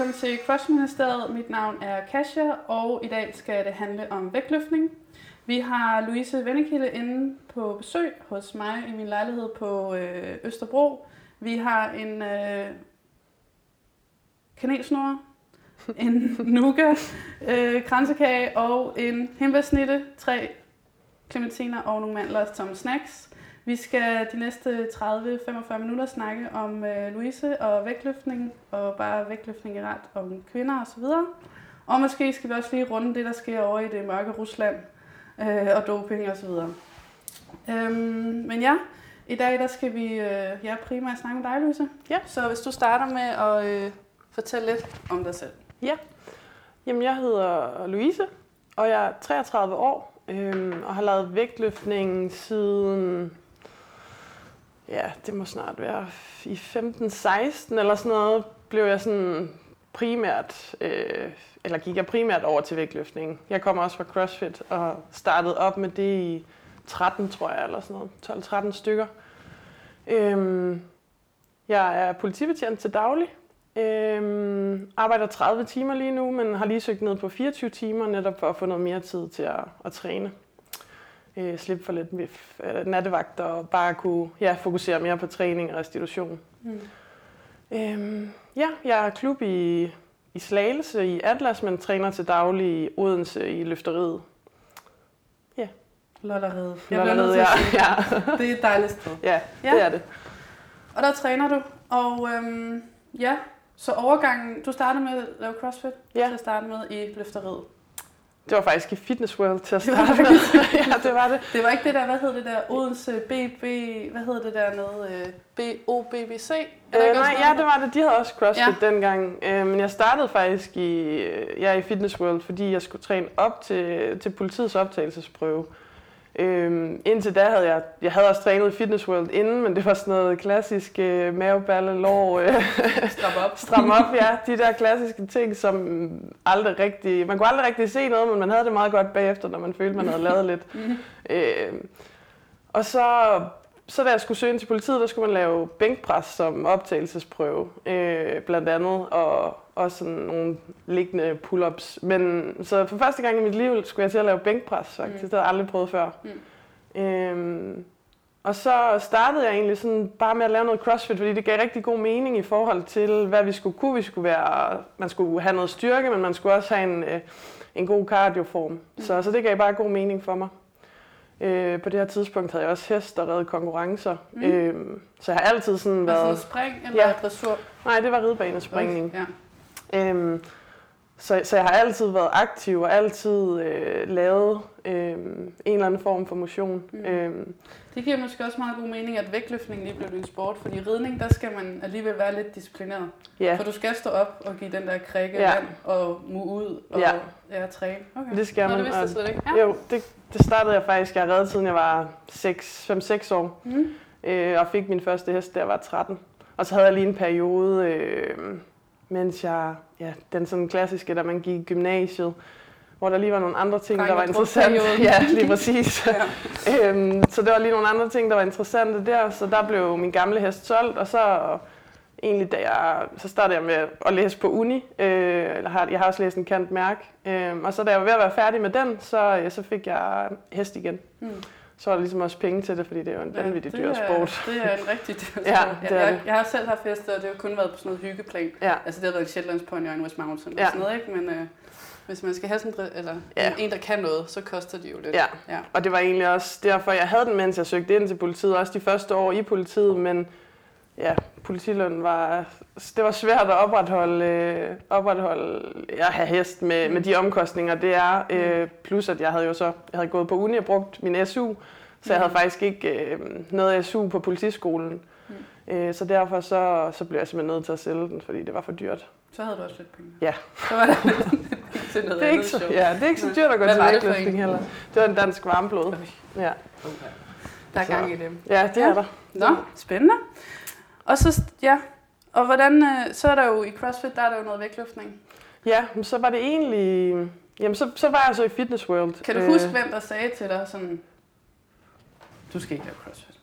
Velkommen til CrossFit-ministeriet. Mit navn er Kasia, og i dag skal det handle om vægtløftning. Vi har Louise Vennekilde inde på besøg hos mig i min lejlighed på øh, Østerbro. Vi har en øh, kanelsnore, en nuga, øh, kransekage og en himbærsnitte, tre clementiner og nogle mandler som snacks. Vi skal de næste 30-45 minutter snakke om øh, Louise og vægtløftning, og bare vægtløftning i ret om kvinder osv. Og måske skal vi også lige runde det, der sker over i det mørke Rusland, øh, og doping osv. Øhm, men ja, i dag der skal vi øh, ja, primært snakke med dig, Louise. Ja. Så hvis du starter med at øh, fortælle lidt om dig selv. Ja. Jamen, jeg hedder Louise, og jeg er 33 år, øhm, og har lavet vægtløftning siden, ja, det må snart være i 15-16 eller sådan noget, blev jeg sådan primært, øh, eller gik jeg primært over til vægtløftning. Jeg kommer også fra CrossFit og startede op med det i 13, tror jeg, eller sådan noget, 12-13 stykker. Øhm, jeg er politibetjent til daglig, Øhm, arbejder 30 timer lige nu, men har lige søgt ned på 24 timer, netop for at få noget mere tid til at, at træne. Øh, slippe for lidt øh, nattevagt og bare kunne ja, fokusere mere på træning og restitution. Mm. Øhm, ja, jeg er klub i, i Slagelse i Atlas, men træner til daglig i Odense i løfteriet. Ja. Jeg Lollerhed, ja. ja. Det er et dejligt sted. Ja, ja, det er det. Og der træner du, og øhm, ja, så overgangen, du startede med at lave CrossFit ja. til at starte med i løfteriet. Det var faktisk i Fitness World til at starte med. ja, det var det. Det var ikke det der, hvad hed det der, Odense BB, hvad hed det der noget, BOBBC? Øh, nej, ja, det var det. De havde også CrossFit ja. dengang. Øh, men jeg startede faktisk i, ja, i Fitness World, fordi jeg skulle træne op til, til politiets optagelsesprøve. Øhm, indtil da havde jeg, jeg havde også trænet i Fitness World inden, men det var sådan noget klassisk øh, maveballe, lår, øh, stram op. stram op, ja. De der klassiske ting, som aldrig rigtig, man kunne aldrig rigtig se noget, men man havde det meget godt bagefter, når man følte, man havde lavet lidt. Øh, og så, så da jeg skulle søge ind til politiet, der skulle man lave bænkpres som optagelsesprøve, øh, blandt andet, og også sådan nogle liggende pull-ups. Men så for første gang i mit liv skulle jeg til at lave bænkpres, faktisk. Mm. Det havde jeg aldrig prøvet før. Mm. Øhm, og så startede jeg egentlig sådan bare med at lave noget crossfit, fordi det gav rigtig god mening i forhold til, hvad vi skulle kunne. Vi skulle være, man skulle have noget styrke, men man skulle også have en, øh, en god cardioform. Mm. Så, så det gav bare god mening for mig. Øh, på det her tidspunkt havde jeg også hest og reddet konkurrencer. Mm. Øh, så jeg har altid sådan været... Altså spring eller ja. dressur? Nej, det var ridebanespringning. Okay. Ja. Øhm, så, så jeg har altid været aktiv og altid øh, lavet øh, en eller anden form for motion. Mm. Øhm. Det giver måske også meget god mening, at vægtløftning lige blev en sport, fordi ridning, der skal man alligevel være lidt disciplineret. Ja. For du skal stå op og give den der krikke ja. og mu ud og ja. Ja, træne. Okay. Det skal Nå, man. det vidste jeg ikke. Ja. Jo, det, det startede jeg faktisk. Jeg reddet siden jeg var 5-6 år. Mm. Øh, og fik min første hest, da jeg var 13. Og så havde jeg lige en periode, øh, mens jeg, ja, den sådan klassiske, da man gik i gymnasiet, hvor der lige var nogle andre ting, der var interessante. Ja, lige præcis. ja. øhm, så det var lige nogle andre ting, der var interessante der, så der blev min gamle hest solgt, og så egentlig, da jeg, så startede jeg med at læse på uni, øh, eller har, jeg har også læst en kant mærk, øh, og så da jeg var ved at være færdig med den, så, ja, så fik jeg hest igen. Mm. Så var der ligesom også penge til det, fordi det er jo en vanvittig dyr sport. Det er en rigtig dyr sport. ja, det er jeg, det. jeg, har selv haft heste, og det har kun været på sådan noget hyggeplan. Ja. Altså det har været en Shetlands Pony og en West Mountain ja. og sådan noget, ikke? Men øh, hvis man skal have sådan eller ja. en, der kan noget, så koster det jo lidt. Ja. ja, og det var egentlig også derfor, jeg havde den, mens jeg søgte ind til politiet, også de første år i politiet, men ja, politiløn var, det var svært at opretholde, øh, opretholde ja, have hest med, mm. med de omkostninger, det er. Øh, plus at jeg havde jo så jeg havde gået på uni og brugt min SU, så jeg havde faktisk ikke øh, noget SU på politiskolen. Mm. Øh, så derfor så, så blev jeg simpelthen nødt til at sælge den, fordi det var for dyrt. Så havde du også lidt penge. Ja. Så var det til noget det er ikke så, Ja, det er ikke så dyrt at gå Hvad til vægtløftning heller. Det var en dansk varmblod. Ja. Okay. Der er gang i dem. Ja, det er der. Nå, spændende. Og så, ja, og hvordan, øh, så er der jo i CrossFit, der er der jo noget vægtløftning. Ja, så var det egentlig, jamen så, så var jeg så i Fitness World. Kan du huske, øh, hvem der sagde til dig sådan, du skal ikke lave CrossFit?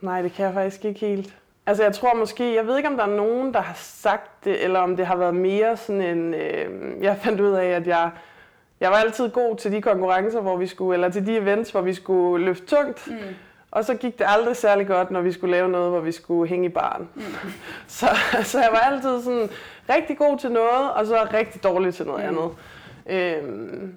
Nej, det kan jeg faktisk ikke helt. Altså jeg tror måske, jeg ved ikke om der er nogen, der har sagt det, eller om det har været mere sådan en, øh, jeg fandt ud af, at jeg, jeg var altid god til de konkurrencer, hvor vi skulle, eller til de events, hvor vi skulle løfte tungt. Mm. Og så gik det aldrig særlig godt, når vi skulle lave noget, hvor vi skulle hænge i baren. Mm. Så, så jeg var altid sådan rigtig god til noget, og så rigtig dårlig til noget mm. andet. Øhm,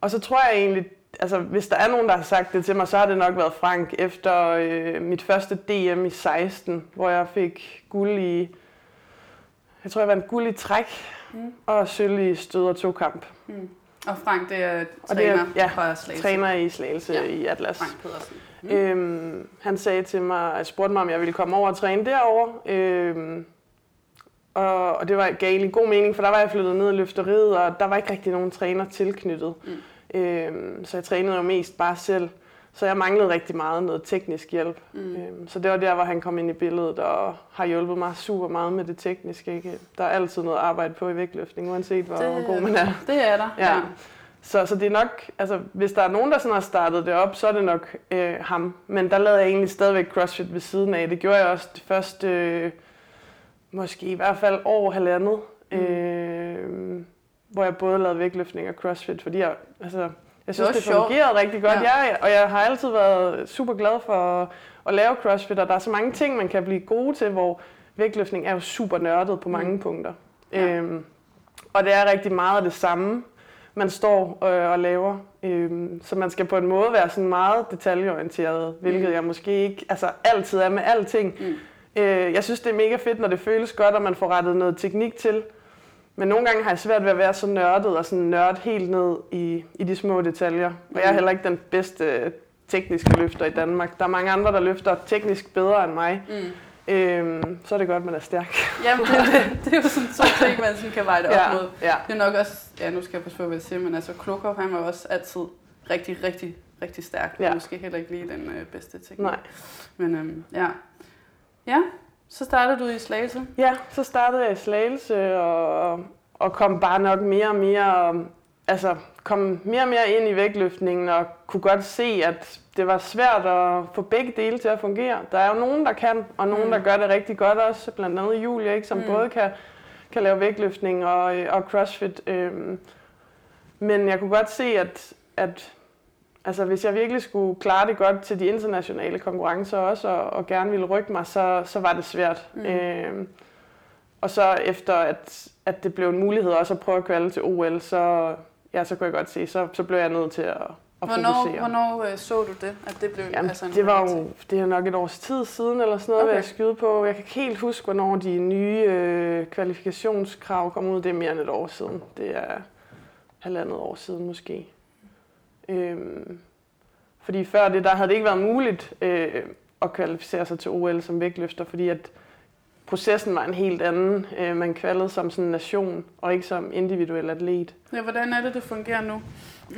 og så tror jeg egentlig, altså hvis der er nogen, der har sagt det til mig, så har det nok været Frank efter øh, mit første DM i 16, hvor jeg fik guld i, jeg tror jeg vandt guld i træk, mm. og sølv i stød og tokamp. Mm. Og Frank, det er træner det er, ja, fra Slagelse. træner i Slagelse ja. i Atlas. Frank Pedersen. Mm. Øhm, han sagde til mig, at spurgte mig, om jeg ville komme over og træne derovre. Øhm, og, og det var gav god mening, for der var jeg flyttet ned i løfteriet, og der var ikke rigtig nogen træner tilknyttet. Mm. Øhm, så jeg trænede jo mest bare selv. Så jeg manglede rigtig meget noget teknisk hjælp. Mm. Øhm, så det var der, hvor han kom ind i billedet og har hjulpet mig super meget med det tekniske. Ikke? Der er altid noget arbejde på i vægtløftning, uanset hvor det, god man er. Det er der, ja. ja. Så, så det er nok, altså hvis der er nogen, der sådan har startet det op, så er det nok øh, ham. Men der lavede jeg egentlig stadigvæk CrossFit ved siden af. Det gjorde jeg også det første, øh, måske i hvert fald over halvandet. Mm. Øh, hvor jeg både lavede vægtløftning og CrossFit, fordi jeg, altså, jeg synes, det, det fungerede rigtig godt. Ja. Jeg, og jeg har altid været super glad for at, at lave CrossFit, og der er så mange ting, man kan blive gode til, hvor vægtløftning er jo super nørdet på mange mm. punkter. Ja. Øhm, og det er rigtig meget af det samme, man står øh, og laver. Øhm, så man skal på en måde være sådan meget detaljeorienteret, hvilket mm. jeg måske ikke altså, altid er med alting. Mm. Øh, jeg synes, det er mega fedt, når det føles godt, og man får rettet noget teknik til. Men nogle gange har jeg svært ved at være så nørdet og sådan nørdet helt ned i, i de små detaljer. Og jeg er mm. heller ikke den bedste tekniske løfter i Danmark. Der er mange andre, der løfter teknisk bedre end mig. Mm. Øhm, så er det godt, man er stærk. Jamen, det, det, er jo sådan to ting, man sådan kan veje det op ja, mod. Ja. Det er nok også, ja, nu skal jeg passe på, hvad jeg siger, men altså Klokov, han var også altid rigtig, rigtig, rigtig stærk. Ja. Måske heller ikke lige den øh, bedste teknik. Nej. Men øhm, ja. Ja, så startede du i Slagelse? Ja, så startede jeg i Slagelse og, og kom bare nok mere og mere, altså kom mere og mere ind i vægtløftningen og kunne godt se, at det var svært at få begge dele til at fungere. Der er jo nogen, der kan, og nogen, mm. der gør det rigtig godt også, blandt andet Julia, ikke, som mm. både kan, kan lave vægtløftning og, og crossfit. Øhm. Men jeg kunne godt se, at, at altså, hvis jeg virkelig skulle klare det godt til de internationale konkurrencer også, og, og gerne ville rykke mig, så, så var det svært. Mm. Øhm. Og så efter, at, at det blev en mulighed også at prøve at kvalde til OL, så, ja, så kunne jeg godt se, så, så blev jeg nødt til at, at hvornår, fokusere. Hvornår øh, så du det, at det blev Jamen, altså det var jo, det er nok et års tid siden, eller sådan noget, okay. jeg skyde på. Jeg kan ikke helt huske, hvornår de nye øh, kvalifikationskrav kom ud. Det er mere end et år siden. Det er halvandet år siden måske. Øhm, fordi før det, der havde det ikke været muligt øh, at kvalificere sig til OL som vægtløfter, fordi at processen var en helt anden. Øh, man kvalede som sådan en nation, og ikke som individuel atlet. Ja, hvordan er det, det fungerer nu?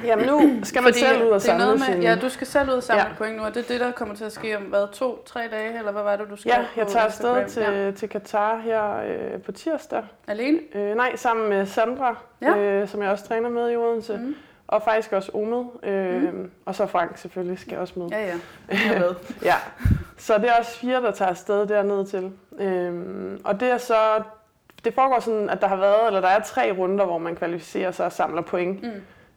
Jamen nu skal man Fordi selv ud og samle med, sin... Ja, du skal selv ud og samle ja. point nu, og det er det, der kommer til at ske om hvad, to, tre dage, eller hvad var det, du skal Ja, jeg tager afsted til, ja. til Katar her øh, på tirsdag. Alene? Øh, nej, sammen med Sandra, ja. øh, som jeg også træner med i Odense. Mm. Og faktisk også Omid. Øh, mm. Og så Frank selvfølgelig skal også med. Ja, ja. Jeg med. ja. Så det er også fire, der tager afsted derned til. Øhm, og det er så... Det foregår sådan, at der har været, eller der er tre runder, hvor man kvalificerer sig og samler point. Mm.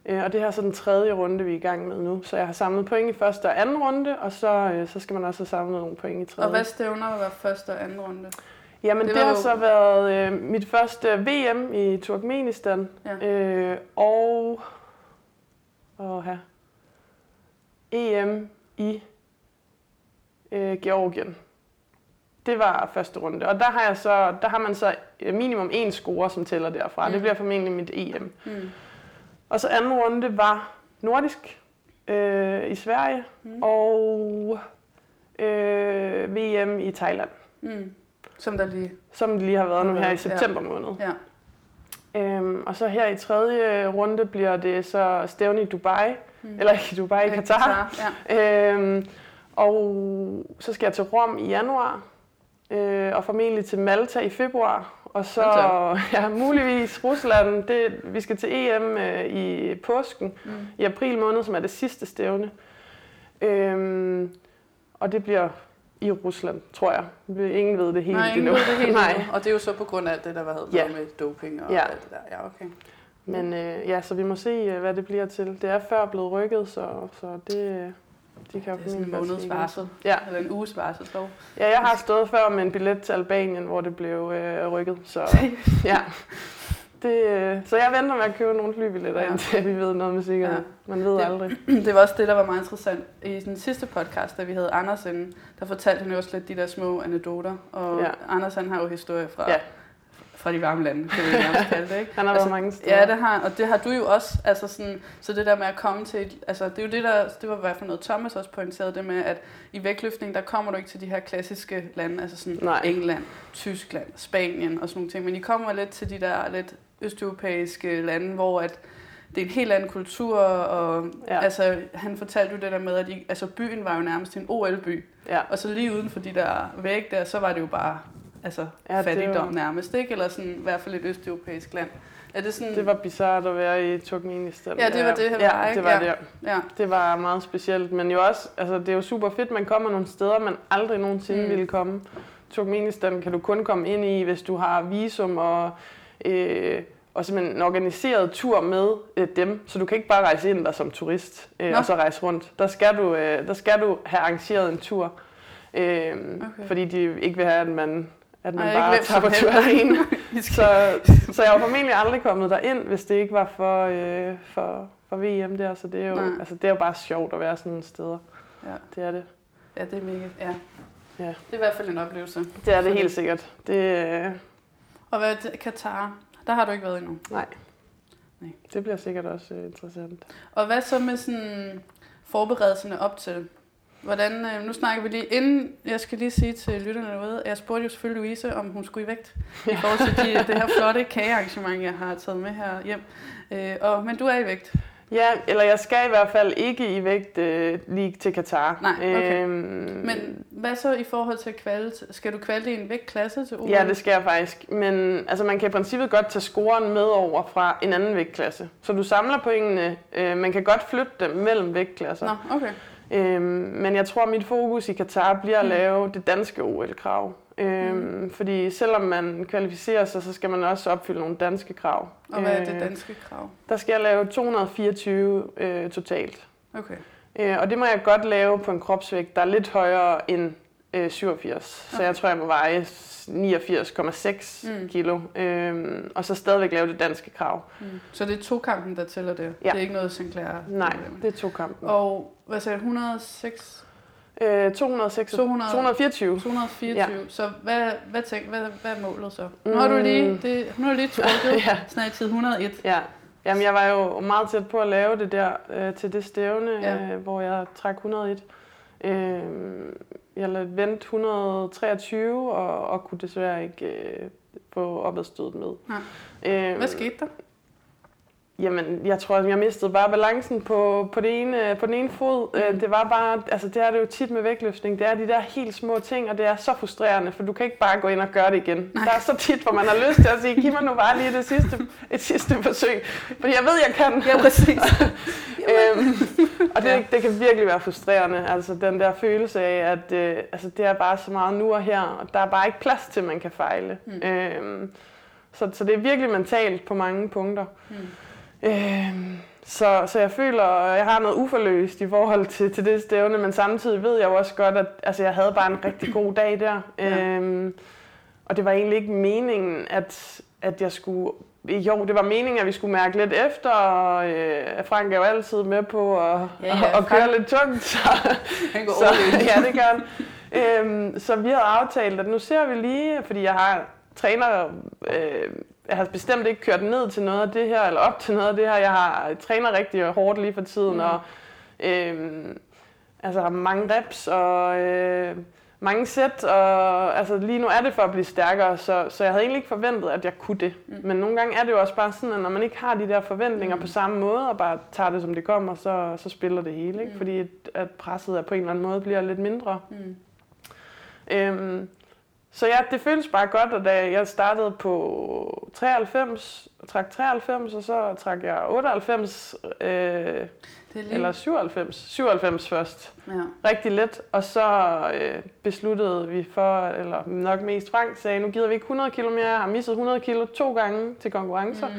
Øh, og det her er så den tredje runde, vi er i gang med nu. Så jeg har samlet point i første og anden runde, og så, øh, så skal man også have samlet nogle point i tredje. Og hvad stævner var første og anden runde? Jamen det, det har jo... så været øh, mit første VM i Turkmenistan. Ja. Øh, og og her. EM i øh, Georgien. Det var første runde. Og der har, jeg så, der har man så minimum én score, som tæller derfra. Mm. Det bliver formentlig mit EM. Mm. Og så anden runde var nordisk øh, i Sverige mm. og øh, VM i Thailand. Mm. Som der lige... Som lige har været nu her i september ja. måned. Ja. Øhm, og så her i tredje runde bliver det så stævne i Dubai, mm. eller ikke i Dubai, i Katar. Katar ja. øhm, og så skal jeg til Rom i januar, øh, og formentlig til Malta i februar. Og så ja, muligvis Rusland. Det, vi skal til EM øh, i påsken, mm. i april måned, som er det sidste stævne. Øhm, og det bliver i Rusland, tror jeg. Ingen ved det helt Nej, endnu. ved det helt Nej. endnu. Og det er jo så på grund af alt det, der været Ja. med doping og Ja. alt det der. Ja, okay. Men øh, ja, så vi må se, øh, hvad det bliver til. Det er før blevet rykket, så, så det, de kan Det er sådan en måneds varsel. Ja. Eller en uges varsel dog. Ja, jeg har stået før med en billet til Albanien, hvor det blev øh, rykket. Så, ja. det, øh, så jeg venter med at købe nogle flybilletter, Ja. indtil vi ved noget med sikkerhed. Ja. Man ved Det- aldrig. Det var også det, der var meget interessant i den sidste podcast, da vi havde Anders inde. Der fortalte han jo også lidt de der små anekdoter. Og Ja. Anders han har jo historie fra, Ja. Fra de varme lande, kan vi nærmest kalde det. Ikke? Han har Altså, været mange steder. Ja, det har og det har du jo også. Altså sådan, så det der med at komme til, et, altså det er jo det der, det var i hvert fald noget Thomas også pointerede, det med, at i vægtløftning, der kommer du ikke til de her klassiske lande, altså sådan Nej. England, Tyskland, Spanien og sådan nogle ting, men I kommer lidt til de der lidt østeuropæiske lande, hvor at det er en helt anden kultur, og. Ja. altså, han fortalte jo det der med, at I, altså, byen var jo nærmest en OL-by, Ja. og så lige uden for de der væg der, så var det jo bare altså, Ja, fattigdom var- nærmest, ikke? Eller sådan, i hvert fald et østeuropæisk land. Er det sådan... Det var bizart at være i Turkmenistan. Ja, det var det, han ja, var, ikke? det var Ja. det. Ja, Det var meget specielt, men jo også, altså det er jo super fedt, man kommer nogle steder, man aldrig nogensinde Mm. ville komme. Turkmenistan kan du kun komme ind i, hvis du har visum og, øh, og simpelthen en organiseret tur med øh, dem, så du kan ikke bare rejse ind der som turist øh, Nå. og så rejse rundt. Der skal du, øh, der skal du have arrangeret en tur, øh, okay. fordi de ikke vil have, at man, at man Ej, ikke bare hvem tager på som tur helst. alene. I skal... Så, så jeg var formentlig aldrig kommet derind, hvis det ikke var for, øh, for, for VM der. Så det er, jo, Nej. altså, det er jo bare sjovt at være sådan nogle steder. Ja. Det er det. ja, det er mega, ja. Ja. Det er i hvert fald en oplevelse. Det er det helt sikkert. Det, øh, Og hvad er Katar? Der har du ikke været endnu. nej. Nej. Det bliver sikkert også øh, interessant. Og hvad så med sådan forberedelserne op til? Hvordan, øh, nu snakker vi lige, inden jeg skal lige sige til lytterne derude, jeg spurgte jo selvfølgelig Louise, om hun skulle i vægt, i forhold til de, det her flotte kagearrangement, jeg har taget med her hjem. Øh, og, men du er i vægt. Ja, eller jeg skal i hvert fald ikke i vægt øh, lige til Katar. Nej, okay. Øhm, Men hvad så i forhold til kvalte? Skal du kvalte i en vægtklasse til OL? Ja, det skal jeg faktisk. Men altså, man kan i princippet godt tage scoren med over fra en anden vægtklasse. Så du samler pointene. Øh, man kan godt flytte dem mellem vægtklasser. Nå, okay. Øhm, men jeg tror, at mit fokus i Katar bliver at Mm. lave det danske OL-krav. Øhm, Mm. Fordi selvom man kvalificerer sig, så skal man også opfylde nogle danske krav. Og hvad er det Øh, danske krav? Der skal jeg lave 224 øh, totalt. Okay. Øh, og det må jeg godt lave på en kropsvægt, der er lidt højere end øh, 87. Så Okay. jeg tror, jeg må veje 89,6 Mm. mm. kilo. Øhm, og så stadigvæk lave det danske krav. Mm. Så det er to kampen, der tæller det? Ja. Det er ikke noget Sinclair? Nej, det er to kampen. Og hvad sagde du, 106? Øh, 206, 200, 224. 224. Ja. Så hvad, hvad, tænk, hvad, hvad er målet så? Nu har du lige, det, nu har du lige trukket Ja. snart tid 101. Ja. Jamen, jeg var jo meget tæt på at lave det der øh, til det stævne, Ja. ja. øh, hvor jeg trak 101. Øh, jeg lavede vent 123 og, og kunne desværre ikke øh, få opadstødet med. Nej. Øh, Hvad skete der? Jamen, jeg tror, jeg mistede bare balancen på, på, det ene, på den ene fod. Mm. Mm. Det var bare, altså det er det jo tit med vægtløftning, det er de der helt små ting, og det er så frustrerende, for du kan ikke bare gå ind og gøre det igen. Nej. Der er så tit, hvor man har lyst til at sige, giv mig nu bare lige det sidste, et sidste forsøg, fordi jeg ved, jeg kan. Ja, præcis. øhm, og det, det kan virkelig være frustrerende, altså den der følelse af, at øh, altså, det er bare så meget nu og her, og der er bare ikke plads til, at man kan fejle. Mm. Øhm, så, så det er virkelig mentalt på mange punkter. Mm. Øhm, så, så jeg føler, at jeg har noget uforløst i forhold til, til det stævne, men samtidig ved jeg jo også godt, at altså, jeg havde bare en rigtig god dag der. Ja. Øhm, og det var egentlig ikke meningen, at, at jeg skulle... Jo, det var meningen, at vi skulle mærke lidt efter, og øh, Frank er jo altid med på at, Ja, ja, ja, at køre lidt tungt. Så, Han går så, ja, det gør han. Øhm, så vi havde aftalt, at nu ser vi lige, fordi jeg har træner, øh, jeg har bestemt ikke kørt ned til noget af det her, eller op til noget af det her. Jeg har træner rigtig hårdt lige for tiden, Mm. og øh, altså har mange reps og øh, mange sæt, og altså lige nu er det for at blive stærkere, så, så jeg havde egentlig ikke forventet, at jeg kunne det. Mm. Men nogle gange er det jo også bare sådan, at når man ikke har de der forventninger Mm. mm. på samme måde, og bare tager det som det kommer, så, så spiller det hele, ikke? Mm. fordi at, at presset er på en eller anden måde bliver lidt mindre. Mm. Øhm, så ja, det føles bare godt, og da jeg startede på 93, trak 93, og så trak jeg 98, øh, Det er eller 97, 97 først. Ja. Rigtig let, og så øh, besluttede vi for, eller nok mest Frank sagde, nu gider vi ikke 100 kilo mere, jeg har misset 100 kilo to gange til konkurrencer. Mm,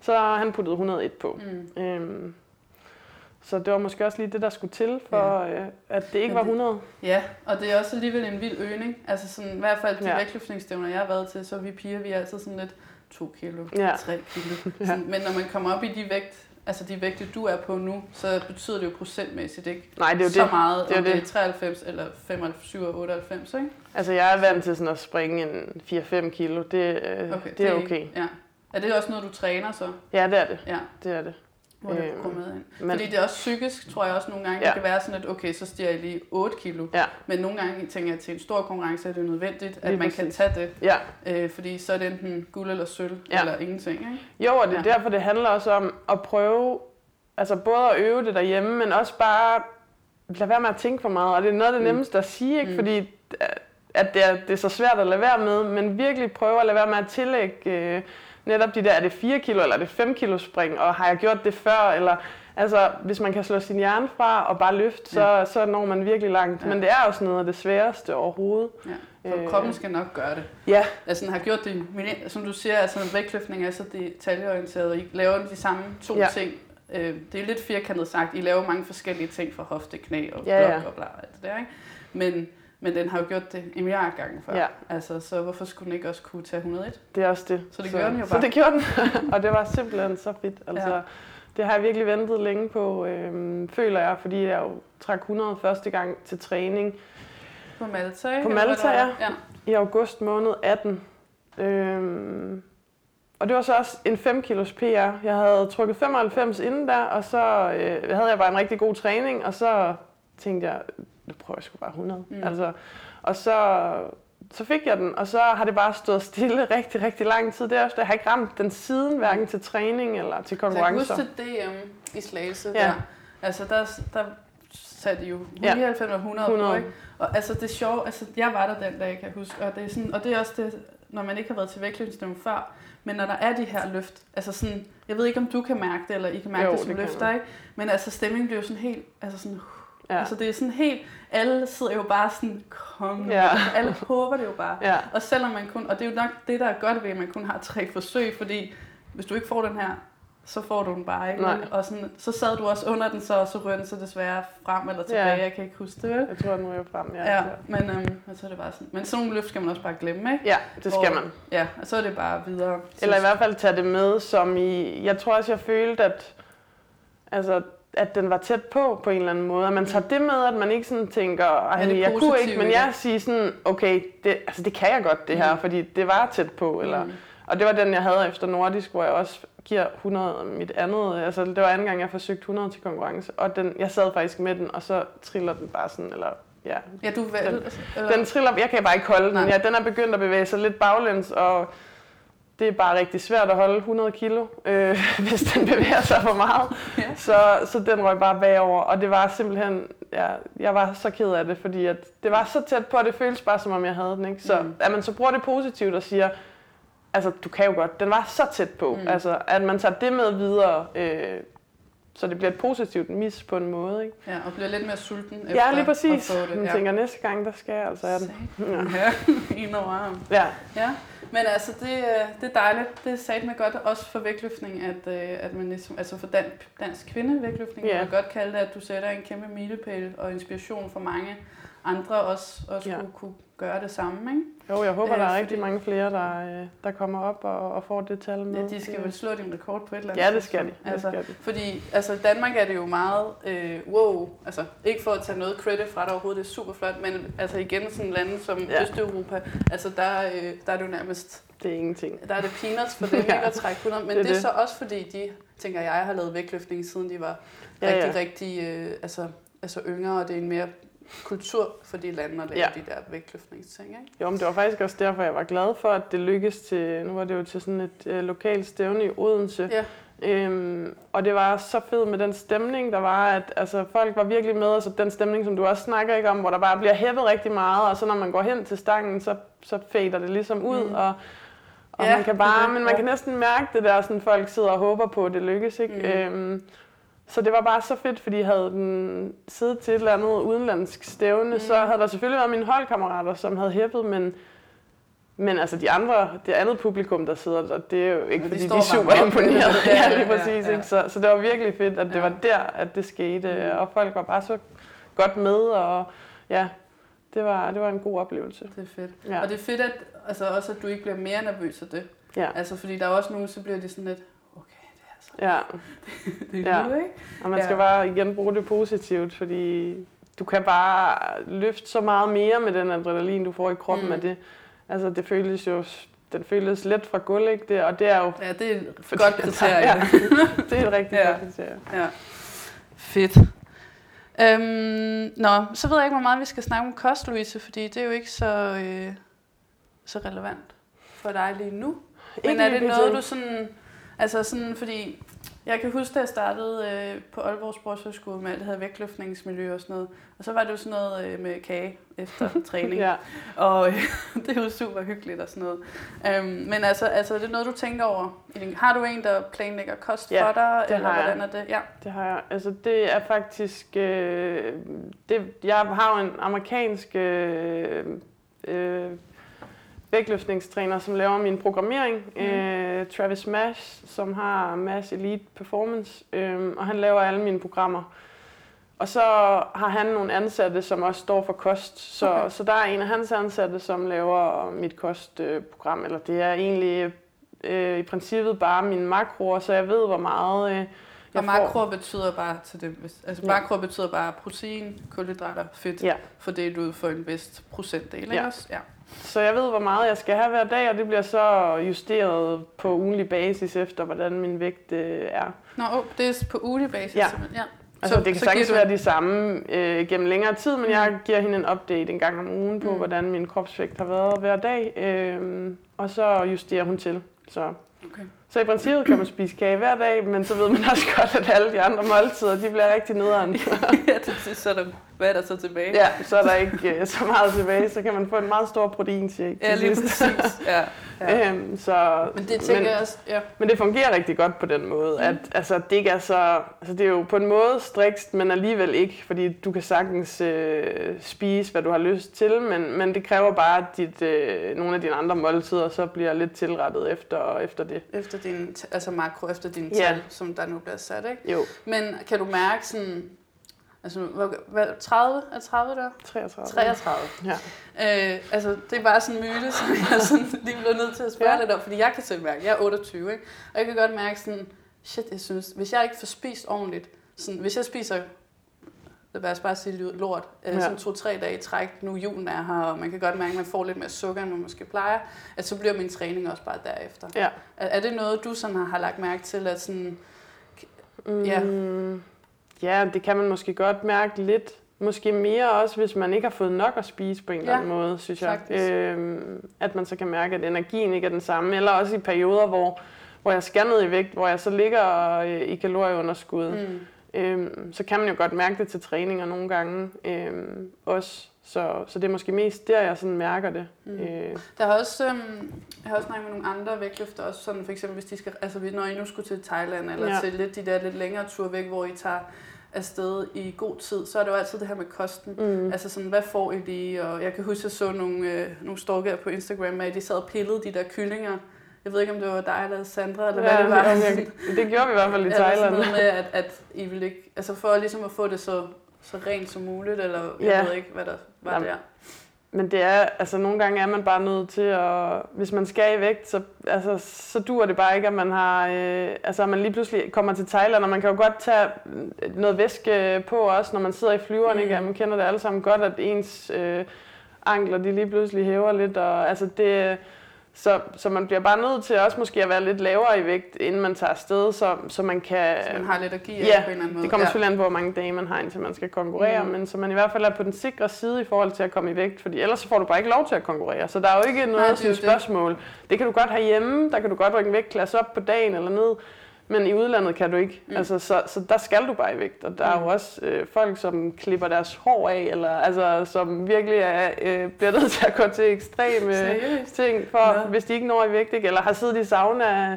så han puttede 101 på. mm. Øhm, så det var måske også lige det, der skulle til, for ja. øh, at det ikke Men var det- 100. Ja, og det er også alligevel en vild øgning. Altså sådan, i hvert fald de Ja. ja. vægtløftningsstævner, jeg har været til, så er vi piger, vi er altid sådan lidt 2 kilo, Ja. 3 kilo. Ja. Sådan, men når man kommer op i de vægt, altså de vægte, du er på nu, så betyder det jo procentmæssigt ikke Nej, det er jo så det. meget, Det er om jo det er det. 93 eller 95, 98, ikke? Altså, jeg er vant til sådan at springe en 4-5 kilo. Det, øh, Okay, det er ikke- okay. Ja. Er det også noget, du træner så? Ja, det er det. Ja, Det er det. Hvor det går med ind. Men, Fordi det er også psykisk, tror jeg også nogle gange, Ja. det kan være sådan, at okay, så stiger jeg lige 8 kilo. Ja. Men nogle gange tænker jeg, at til en stor konkurrence er det nødvendigt, at Lige man kan præcis. tage det. ja. Øh, fordi så er det enten guld eller sølv, Ja. ja. eller ingenting. Ikke? Jo, og det er Ja. derfor, det handler også om at prøve, altså både at øve det derhjemme, men også bare lade være med at tænke for meget. Og det er noget af det Mm. nemmeste at sige, ikke? Mm. fordi øh, at det er, det er så svært at lade være med, men virkelig prøve at lade være med at tillægge øh, netop de der, er det 4 kilo eller er det 5 kilo spring, og har jeg gjort det før, eller altså hvis man kan slå sin hjerne fra og bare løfte, så, så når man virkelig langt. Ja. Men det er jo sådan noget af det sværeste overhovedet. Ja. For Øh. kroppen skal nok gøre det. Ja, Altså, den har gjort det, som du siger, altså vægtløftning er så detaljeorienteret, og I laver de samme to Ja. ja. ting. Øh, det er lidt firkantet sagt, I laver mange forskellige ting for hofte, knæ og Ja, blok ja. og bla, alt det der, ikke? Men, men den har jo gjort det en milliard gange før. Ja. Altså, så hvorfor skulle den ikke også kunne tage 101? det er også det. Så det gjorde den jo Så bare. det gjorde den, og det var simpelthen så fedt. Altså, Ja. Det har jeg virkelig ventet længe på, øhm, føler jeg, fordi jeg jo trak 100 første gang til træning På Malta? På Malta, ja. i august måned 18. Øhm, og det var så også en 5 kilos PR. Jeg havde trukket 95 inden der, og så øh, havde jeg bare en rigtig god træning, og så tænkte jeg, nu prøver jeg sgu bare 100. Mm. Altså, og så, så fik jeg den, og så har det bare stået stille rigtig, rigtig lang tid derefter. Jeg har ikke ramt den siden, hverken til træning eller til Så jeg kan huske konkurrencer. DM i Slagelse, Ja. ja. der, altså der, der satte jo Ja. 99 og 100, 100. 100. på, ikke? Og altså det er sjovt, altså jeg var der den dag, kan jeg huske, og det er, sådan, og det er også det, når man ikke har været til vægtløftning før, men når der er de her løft, altså sådan, jeg ved ikke om du kan mærke det, eller I kan mærke Jo, det som det kan løfter, ikke? Men altså stemningen bliver jo sådan helt, altså sådan, Ja. altså det er sådan helt, alle sidder jo bare sådan, kom, Ja. alle håber det jo bare. Ja. Og selvom man kun, og det er jo nok det, der er godt ved, at man kun har tre forsøg, fordi hvis du ikke får den her, så får du den bare ikke. Nej. Og sådan, så sad du også under den, så, og så rører den så desværre frem eller tilbage, Ja. jeg kan ikke huske det, vel? Jeg tror, den ryger frem. Ja, Ja, men øhm, så er det bare sådan. Men sådan nogle løft skal man også bare glemme, ikke? ja det skal man. Ja, og så er det bare videre. Eller i hvert fald tage det med, som i... Jeg tror også, jeg følte, at, altså, at den var tæt på, på en eller anden måde. At man tager det med, at man ikke sådan tænker, Ja, Ej, det jeg kunne ikke, men jeg siger sådan, okay, det, altså, det kan jeg godt det her, Mm. fordi det var tæt på. Eller, Mm. Og det var den, jeg havde efter Nordisk, hvor jeg også giver 100 mit andet. Altså, det var anden gang, jeg forsøgte 100 til konkurrence. Og den, jeg sad faktisk med den, og så triller den bare sådan, eller ja, Ja, du valgte... Den- eller, den triller, jeg kan bare ikke holde den. Nej. Ja, den er begyndt at bevæge sig lidt baglæns, og det er bare rigtig svært at holde 100 kilo, øh, hvis den bevæger sig for meget. Ja. Så, så den røg bare bagover, og det var simpelthen, ja, jeg var så ked af det, fordi at det var så tæt på, at det føltes bare som om jeg havde den. Ikke? Så Mm. at man så bruger det positivt og siger, altså du kan jo godt, den var så tæt på. Mm. Altså at man tager det med videre, øh, så det bliver et positivt mis på en måde. Ikke? Ja, og bliver lidt mere sulten efter Ja, lige præcis. at få det. Man Ja. tænker, næste gang, der skal jeg altså have den. Ja. Ja, en over arm. Ja, Ja, men altså det, øh, det er dejligt. Det er sat med godt, også for vægtløftning, at, øh, at man ligesom, altså for dan, dansk kvindevægtløftning, yeah. kan man godt kalde det, at du sætter en kæmpe milepæl og inspiration for mange andre også, også Ja. kunne, kunne gøre det samme, ikke? jo, jeg håber, Øh, der er rigtig mange flere, der, øh, der kommer op og, og får det tal med. Ja, de skal vel slå din rekord på et eller andet Ja, det skal de. Det Altså, skal de. Fordi altså, Danmark er det jo meget øh, wow, altså ikke for at tage noget credit fra det overhovedet, det er super flot, men altså igen sådan lande som Ja. Østeuropa, altså der, øh, der er det jo nærmest Det er ingenting. Der er det peanuts for dem, Ja. ikke at trække 100. Men Det er det, er det. så også fordi, de, tænker jeg, har lavet vægtløftning, siden de var ja, rigtig, ja. rigtig øh, altså, altså yngre, og det er en mere kultur for de lande at lave Ja. de der vægtløftningsting. Ikke? Jo, men det var faktisk også derfor, jeg var glad for, at det lykkedes til, nu var det jo til sådan et øh, lokalt stævne i Odense, Ja. Øhm, og det var så fedt med den stemning, der var, at altså, folk var virkelig med, altså den stemning, som du også snakker ikke om, hvor der bare bliver hæppet rigtig meget, og så når man går hen til stangen, så, så fader det ligesom ud, mm. og, og ja, man kan bare, men man kan næsten mærke det der, sådan folk sidder og håber på, at det lykkes, ikke? Mm. Øhm, så det var bare så fedt, fordi havde den siddet til et eller andet udenlandsk stævne, mm. så havde der selvfølgelig været mine holdkammerater, som havde hæppet, men men altså de andre, det andet publikum, der sidder der, det er jo ikke, fordi de, de er super imponerede. Ja, lige præcis. Ja, ja. Ikke? Så, så det var virkelig fedt, at det ja. var der, at det skete. Mm. Og folk var bare så godt med, og ja, det var, det var en god oplevelse. Det er fedt. Ja. Og det er fedt, at, altså også, at du ikke bliver mere nervøs af det. Ja. Altså, fordi der er også nogen, så bliver de sådan lidt, okay, det er så... Ja. det, det er ja. ikke? Og man skal ja. bare igen bruge det positivt, fordi du kan bare løfte så meget mere med den adrenalin, du får i kroppen mm. af det. Altså, det føles jo den føles let fra gulv, ikke? Det, og det er jo... Ja, det er et godt kriterie. Ja, det er et rigtig ja. godt kriterie. Ja. Fedt. Øhm, nå, så ved jeg ikke, hvor meget vi skal snakke om kost, Louise, fordi det er jo ikke så, øh, så relevant for dig lige nu. Ikke Men er det noget, du sådan... Altså sådan, fordi jeg kan huske, da jeg startede øh, på Aalborg Sportshøjskole med alt det her vægtløftningsmiljø og sådan noget. Og så var det jo sådan noget øh, med kage efter træning. ja. Og øh, det er jo super hyggeligt og sådan noget. Øhm, men altså, altså, det er noget, du tænker over? Har du en, der planlægger kost ja, for dig? det eller har hvordan jeg. er det? Ja, det har jeg. Altså, det er faktisk... Øh, det, jeg har jo en amerikansk... Øh, øh, vægtløftningstræner, som laver min programmering. Mm. Øh, Travis Mash, som har Mash Elite Performance, øh, og han laver alle mine programmer. Og så har han nogle ansatte, som også står for kost. Så, okay. så der er en af hans ansatte, som laver mit kostprogram. Eller det er egentlig øh, i princippet bare mine makroer, så jeg ved, hvor meget... Øh, jeg og makroer betyder bare til det, altså ja. makroer betyder bare protein, kulhydrater, fedt, ja. fordelt ud for en vist procentdel, ikke ja. også? Ja. Så jeg ved, hvor meget jeg skal have hver dag, og det bliver så justeret på ugenlig basis efter, hvordan min vægt øh, er. Nå, oh, det er på ugenlig basis ja. simpelthen? Ja. Altså, så, det kan så sagtens du... være de samme øh, gennem længere tid, men mm. jeg giver hende en update en gang om ugen på, mm. hvordan min kropsvægt har været hver dag, øh, og så justerer hun til. Så Okay. Så i princippet kan man spise kage hver dag, men så ved man også godt, at alle de andre måltider, de bliver rigtig nederen. ja, det, så er der, hvad er der så tilbage? Ja, så er der ikke uh, så meget tilbage, så kan man få en meget stor proteinshake Ja, lige præcis. Ja, ja. Øhm, så, men det tænker men, jeg også, ja. Men det fungerer rigtig godt på den måde, mm. at altså, det ikke er så, altså, det er jo på en måde strikst, men alligevel ikke, fordi du kan sagtens øh, spise, hvad du har lyst til, men, men det kræver bare, at dit, øh, nogle af dine andre måltider så bliver lidt tilrettet efter, efter det. Efter din, altså makro, efter din tal, ja. som der nu bliver sat, ikke? Jo. Men kan du mærke sådan, Altså, hvad, hvad, 30? Er 30 der? 33. 33. Ja. Øh, altså, det er bare sådan en myte, som jeg sådan lige bliver nødt til at spørge ja. lidt om, fordi jeg kan selv mærke, jeg er 28, ikke? Og jeg kan godt mærke sådan, shit, jeg synes, hvis jeg ikke får spist ordentligt, sådan, hvis jeg spiser det vil bare sige lort, øh, ja. sådan to-tre dage i træk, nu julen er her, og man kan godt mærke, at man får lidt mere sukker, end man måske plejer, at så bliver min træning også bare derefter. Ja. Er, er det noget, du sådan har, har lagt mærke til, at sådan, mm, ja. det kan man måske godt mærke lidt, måske mere også, hvis man ikke har fået nok at spise på en ja, eller anden måde, synes jeg. Øhm, at man så kan mærke, at energien ikke er den samme, eller også i perioder, hvor, hvor jeg skal ned i vægt, hvor jeg så ligger øh, i kalorieunderskud. Mm øhm, så kan man jo godt mærke det til træninger nogle gange øhm, også. Så, så det er måske mest der, jeg sådan mærker det. Mm. Øh. Der har også, øhm, jeg har også snakket med nogle andre vægtløfter, også sådan for eksempel, hvis de skal, altså når I nu skulle til Thailand, eller ja. til lidt de der lidt længere tur væk, hvor I tager afsted i god tid, så er det jo altid det her med kosten. Mm. Altså sådan, hvad får I lige? Og jeg kan huske, at jeg så nogle, øh, nogle stalker på Instagram, at de sad og pillede de der kyllinger, jeg ved ikke, om det var dig eller Sandra, eller ja, hvad det var. Jeg, det gjorde vi i hvert fald i Thailand. Eller med, at, at I ville ikke, altså for ligesom at få det så, så rent som muligt, eller jeg ja. ved ikke, hvad der var Jamen, der. Men det er, altså nogle gange er man bare nødt til at, hvis man skal i vægt, så, altså, så dur det bare ikke, at man har, øh, altså man lige pludselig kommer til Thailand, og man kan jo godt tage noget væske på også, når man sidder i flyveren, mm. ikke? man kender det alle sammen godt, at ens øh, ankler, de lige pludselig hæver lidt, og altså det, så, så man bliver bare nødt til også måske at være lidt lavere i vægt, inden man tager afsted, så, så man kan... Så man har lidt at give ja, på en eller anden måde. det kommer ja. selvfølgelig an på, hvor mange dage man har, indtil man skal konkurrere, mm. men så man i hvert fald er på den sikre side i forhold til at komme i vægt, fordi ellers så får du bare ikke lov til at konkurrere. Så der er jo ikke noget Nej, sådan spørgsmål. Det. det kan du godt have hjemme, der kan du godt rykke en vægtklasse op på dagen eller ned, Men i udlandet kan du ikke. Mm. Altså, så, så der skal du bare i vægt. Og der mm. er jo mm. også øh, folk, som klipper deres hår af, eller altså, som virkelig er, øh, bliver nødt til at gå til ekstreme Seriøst? ting, for, ja. hvis de ikke når i vægt, ikke? eller har siddet i sauna ja.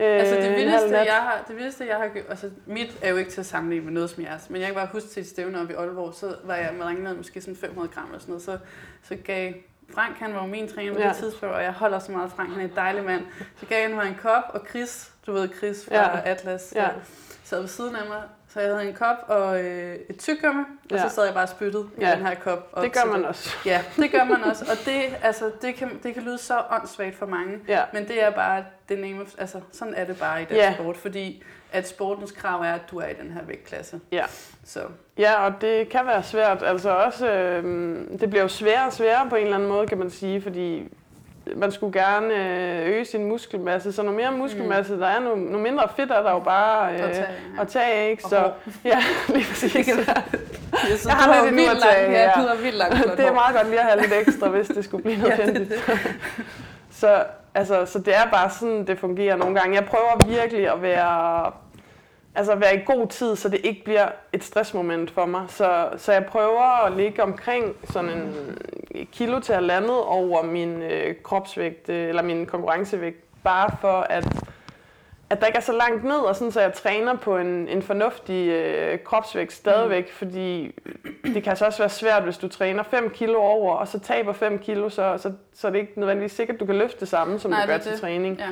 øh, altså det vildeste, jeg har, det vildeste, jeg har gjort, altså mit er jo ikke til at sammenligne med noget som jeres, men jeg kan bare huske til et stævne op i Aalborg, så var jeg med måske sådan 500 gram eller sådan noget, så, så gav Frank, han var jo min træner på ja. det tidspunkt, og jeg holder så meget Frank, han er en dejlig mand. Så gav han mig en kop, og Chris, du ved Chris fra ja. Atlas, ja. sad ved siden af mig. Så jeg havde en kop og øh, et tyggegummi, og ja. så sad jeg bare og spyttede ja. i den her kop. Og det gør man også. Ja, det gør man også. Og det, altså, det, kan, det kan lyde så åndssvagt for mange, ja. men det er bare det name of, altså, sådan er det bare i den ja. sport, fordi at sportens krav er, at du er i den her vægtklasse. Ja. Så. Ja, og det kan være svært. Altså også, øh, det bliver jo sværere og sværere på en eller anden måde, kan man sige, fordi man skulle gerne øh, øge sin muskelmasse, så noget mere muskelmasse mm. der er, nu, nu mindre fedt er der jo bare øh, at tage, ja. at tage ikke? Så, ja, lige præcis. Det kan være. Jeg, så, jeg har lidt endnu at tage. Ja, du har vildt langt Det er meget godt lige at have lidt ekstra, hvis det skulle blive nødvendigt. ja, det, det. så, altså, så det er bare sådan, det fungerer nogle gange. Jeg prøver virkelig at være altså være i god tid, så det ikke bliver et stressmoment for mig. Så, så jeg prøver at ligge omkring sådan en kilo til landet over min øh, kropsvægt, øh, eller min konkurrencevægt, bare for at, at der ikke er så langt ned, og sådan, så jeg træner på en, en fornuftig øh, kropsvægt stadigvæk, mm. fordi det kan altså også være svært, hvis du træner 5 kilo over, og så taber 5 kilo, så, så, så er det ikke nødvendigvis sikkert, at du kan løfte det samme, som Nej, du gør til det. træning. Ja.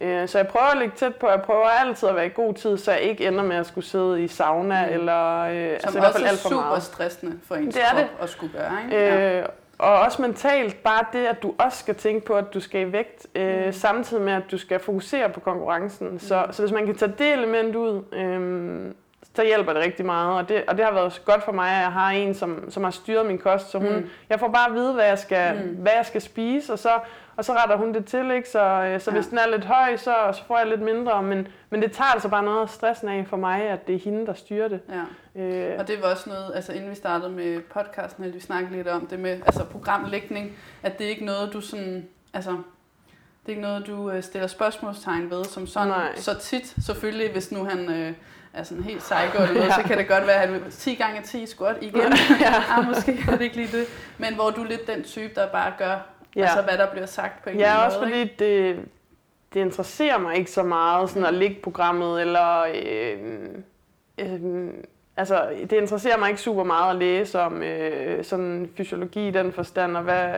Øh, så jeg prøver at ligge tæt på, jeg prøver altid at være i god tid, så jeg ikke ender med at skulle sidde i sauna, mm. eller øh, Som altså i hvert fald alt for meget. super stressende for ens det er krop det. at skulle gøre, ikke? Øh, Og også mentalt, bare det, at du også skal tænke på, at du skal i vægt, øh, mm. samtidig med, at du skal fokusere på konkurrencen. Mm. Så, så hvis man kan tage det element ud, øh, så hjælper det rigtig meget. Og det, og det har været godt for mig, at jeg har en, som, som har styret min kost. Så hun, mm. jeg får bare at vide, hvad jeg skal, mm. hvad jeg skal spise, og så og så retter hun det til, ikke? Så, øh, så ja. hvis den er lidt høj, så, så får jeg lidt mindre. Men, men det tager altså bare noget af stressen af for mig, at det er hende, der styrer det. Ja. Øh. Og det var også noget, altså inden vi startede med podcasten, at vi snakkede lidt om det med altså programlægning, at det er ikke noget, du sådan, altså det er ikke noget, du øh, stiller spørgsmålstegn ved, som sådan Nej. så tit, selvfølgelig, hvis nu han øh, er sådan helt psycho eller noget, ja. så kan det godt være, at han 10 gange 10 squat igen. ja. ah, måske er det ikke lige det. Men hvor du er lidt den type, der bare gør Ja. Altså hvad der bliver sagt på en ja, eller anden måde. Ja, også fordi det, det interesserer mig ikke så meget sådan at ligge programmet, eller øh, øh, altså, det interesserer mig ikke super meget at læse om øh, sådan fysiologi i den forstand. Og hvad,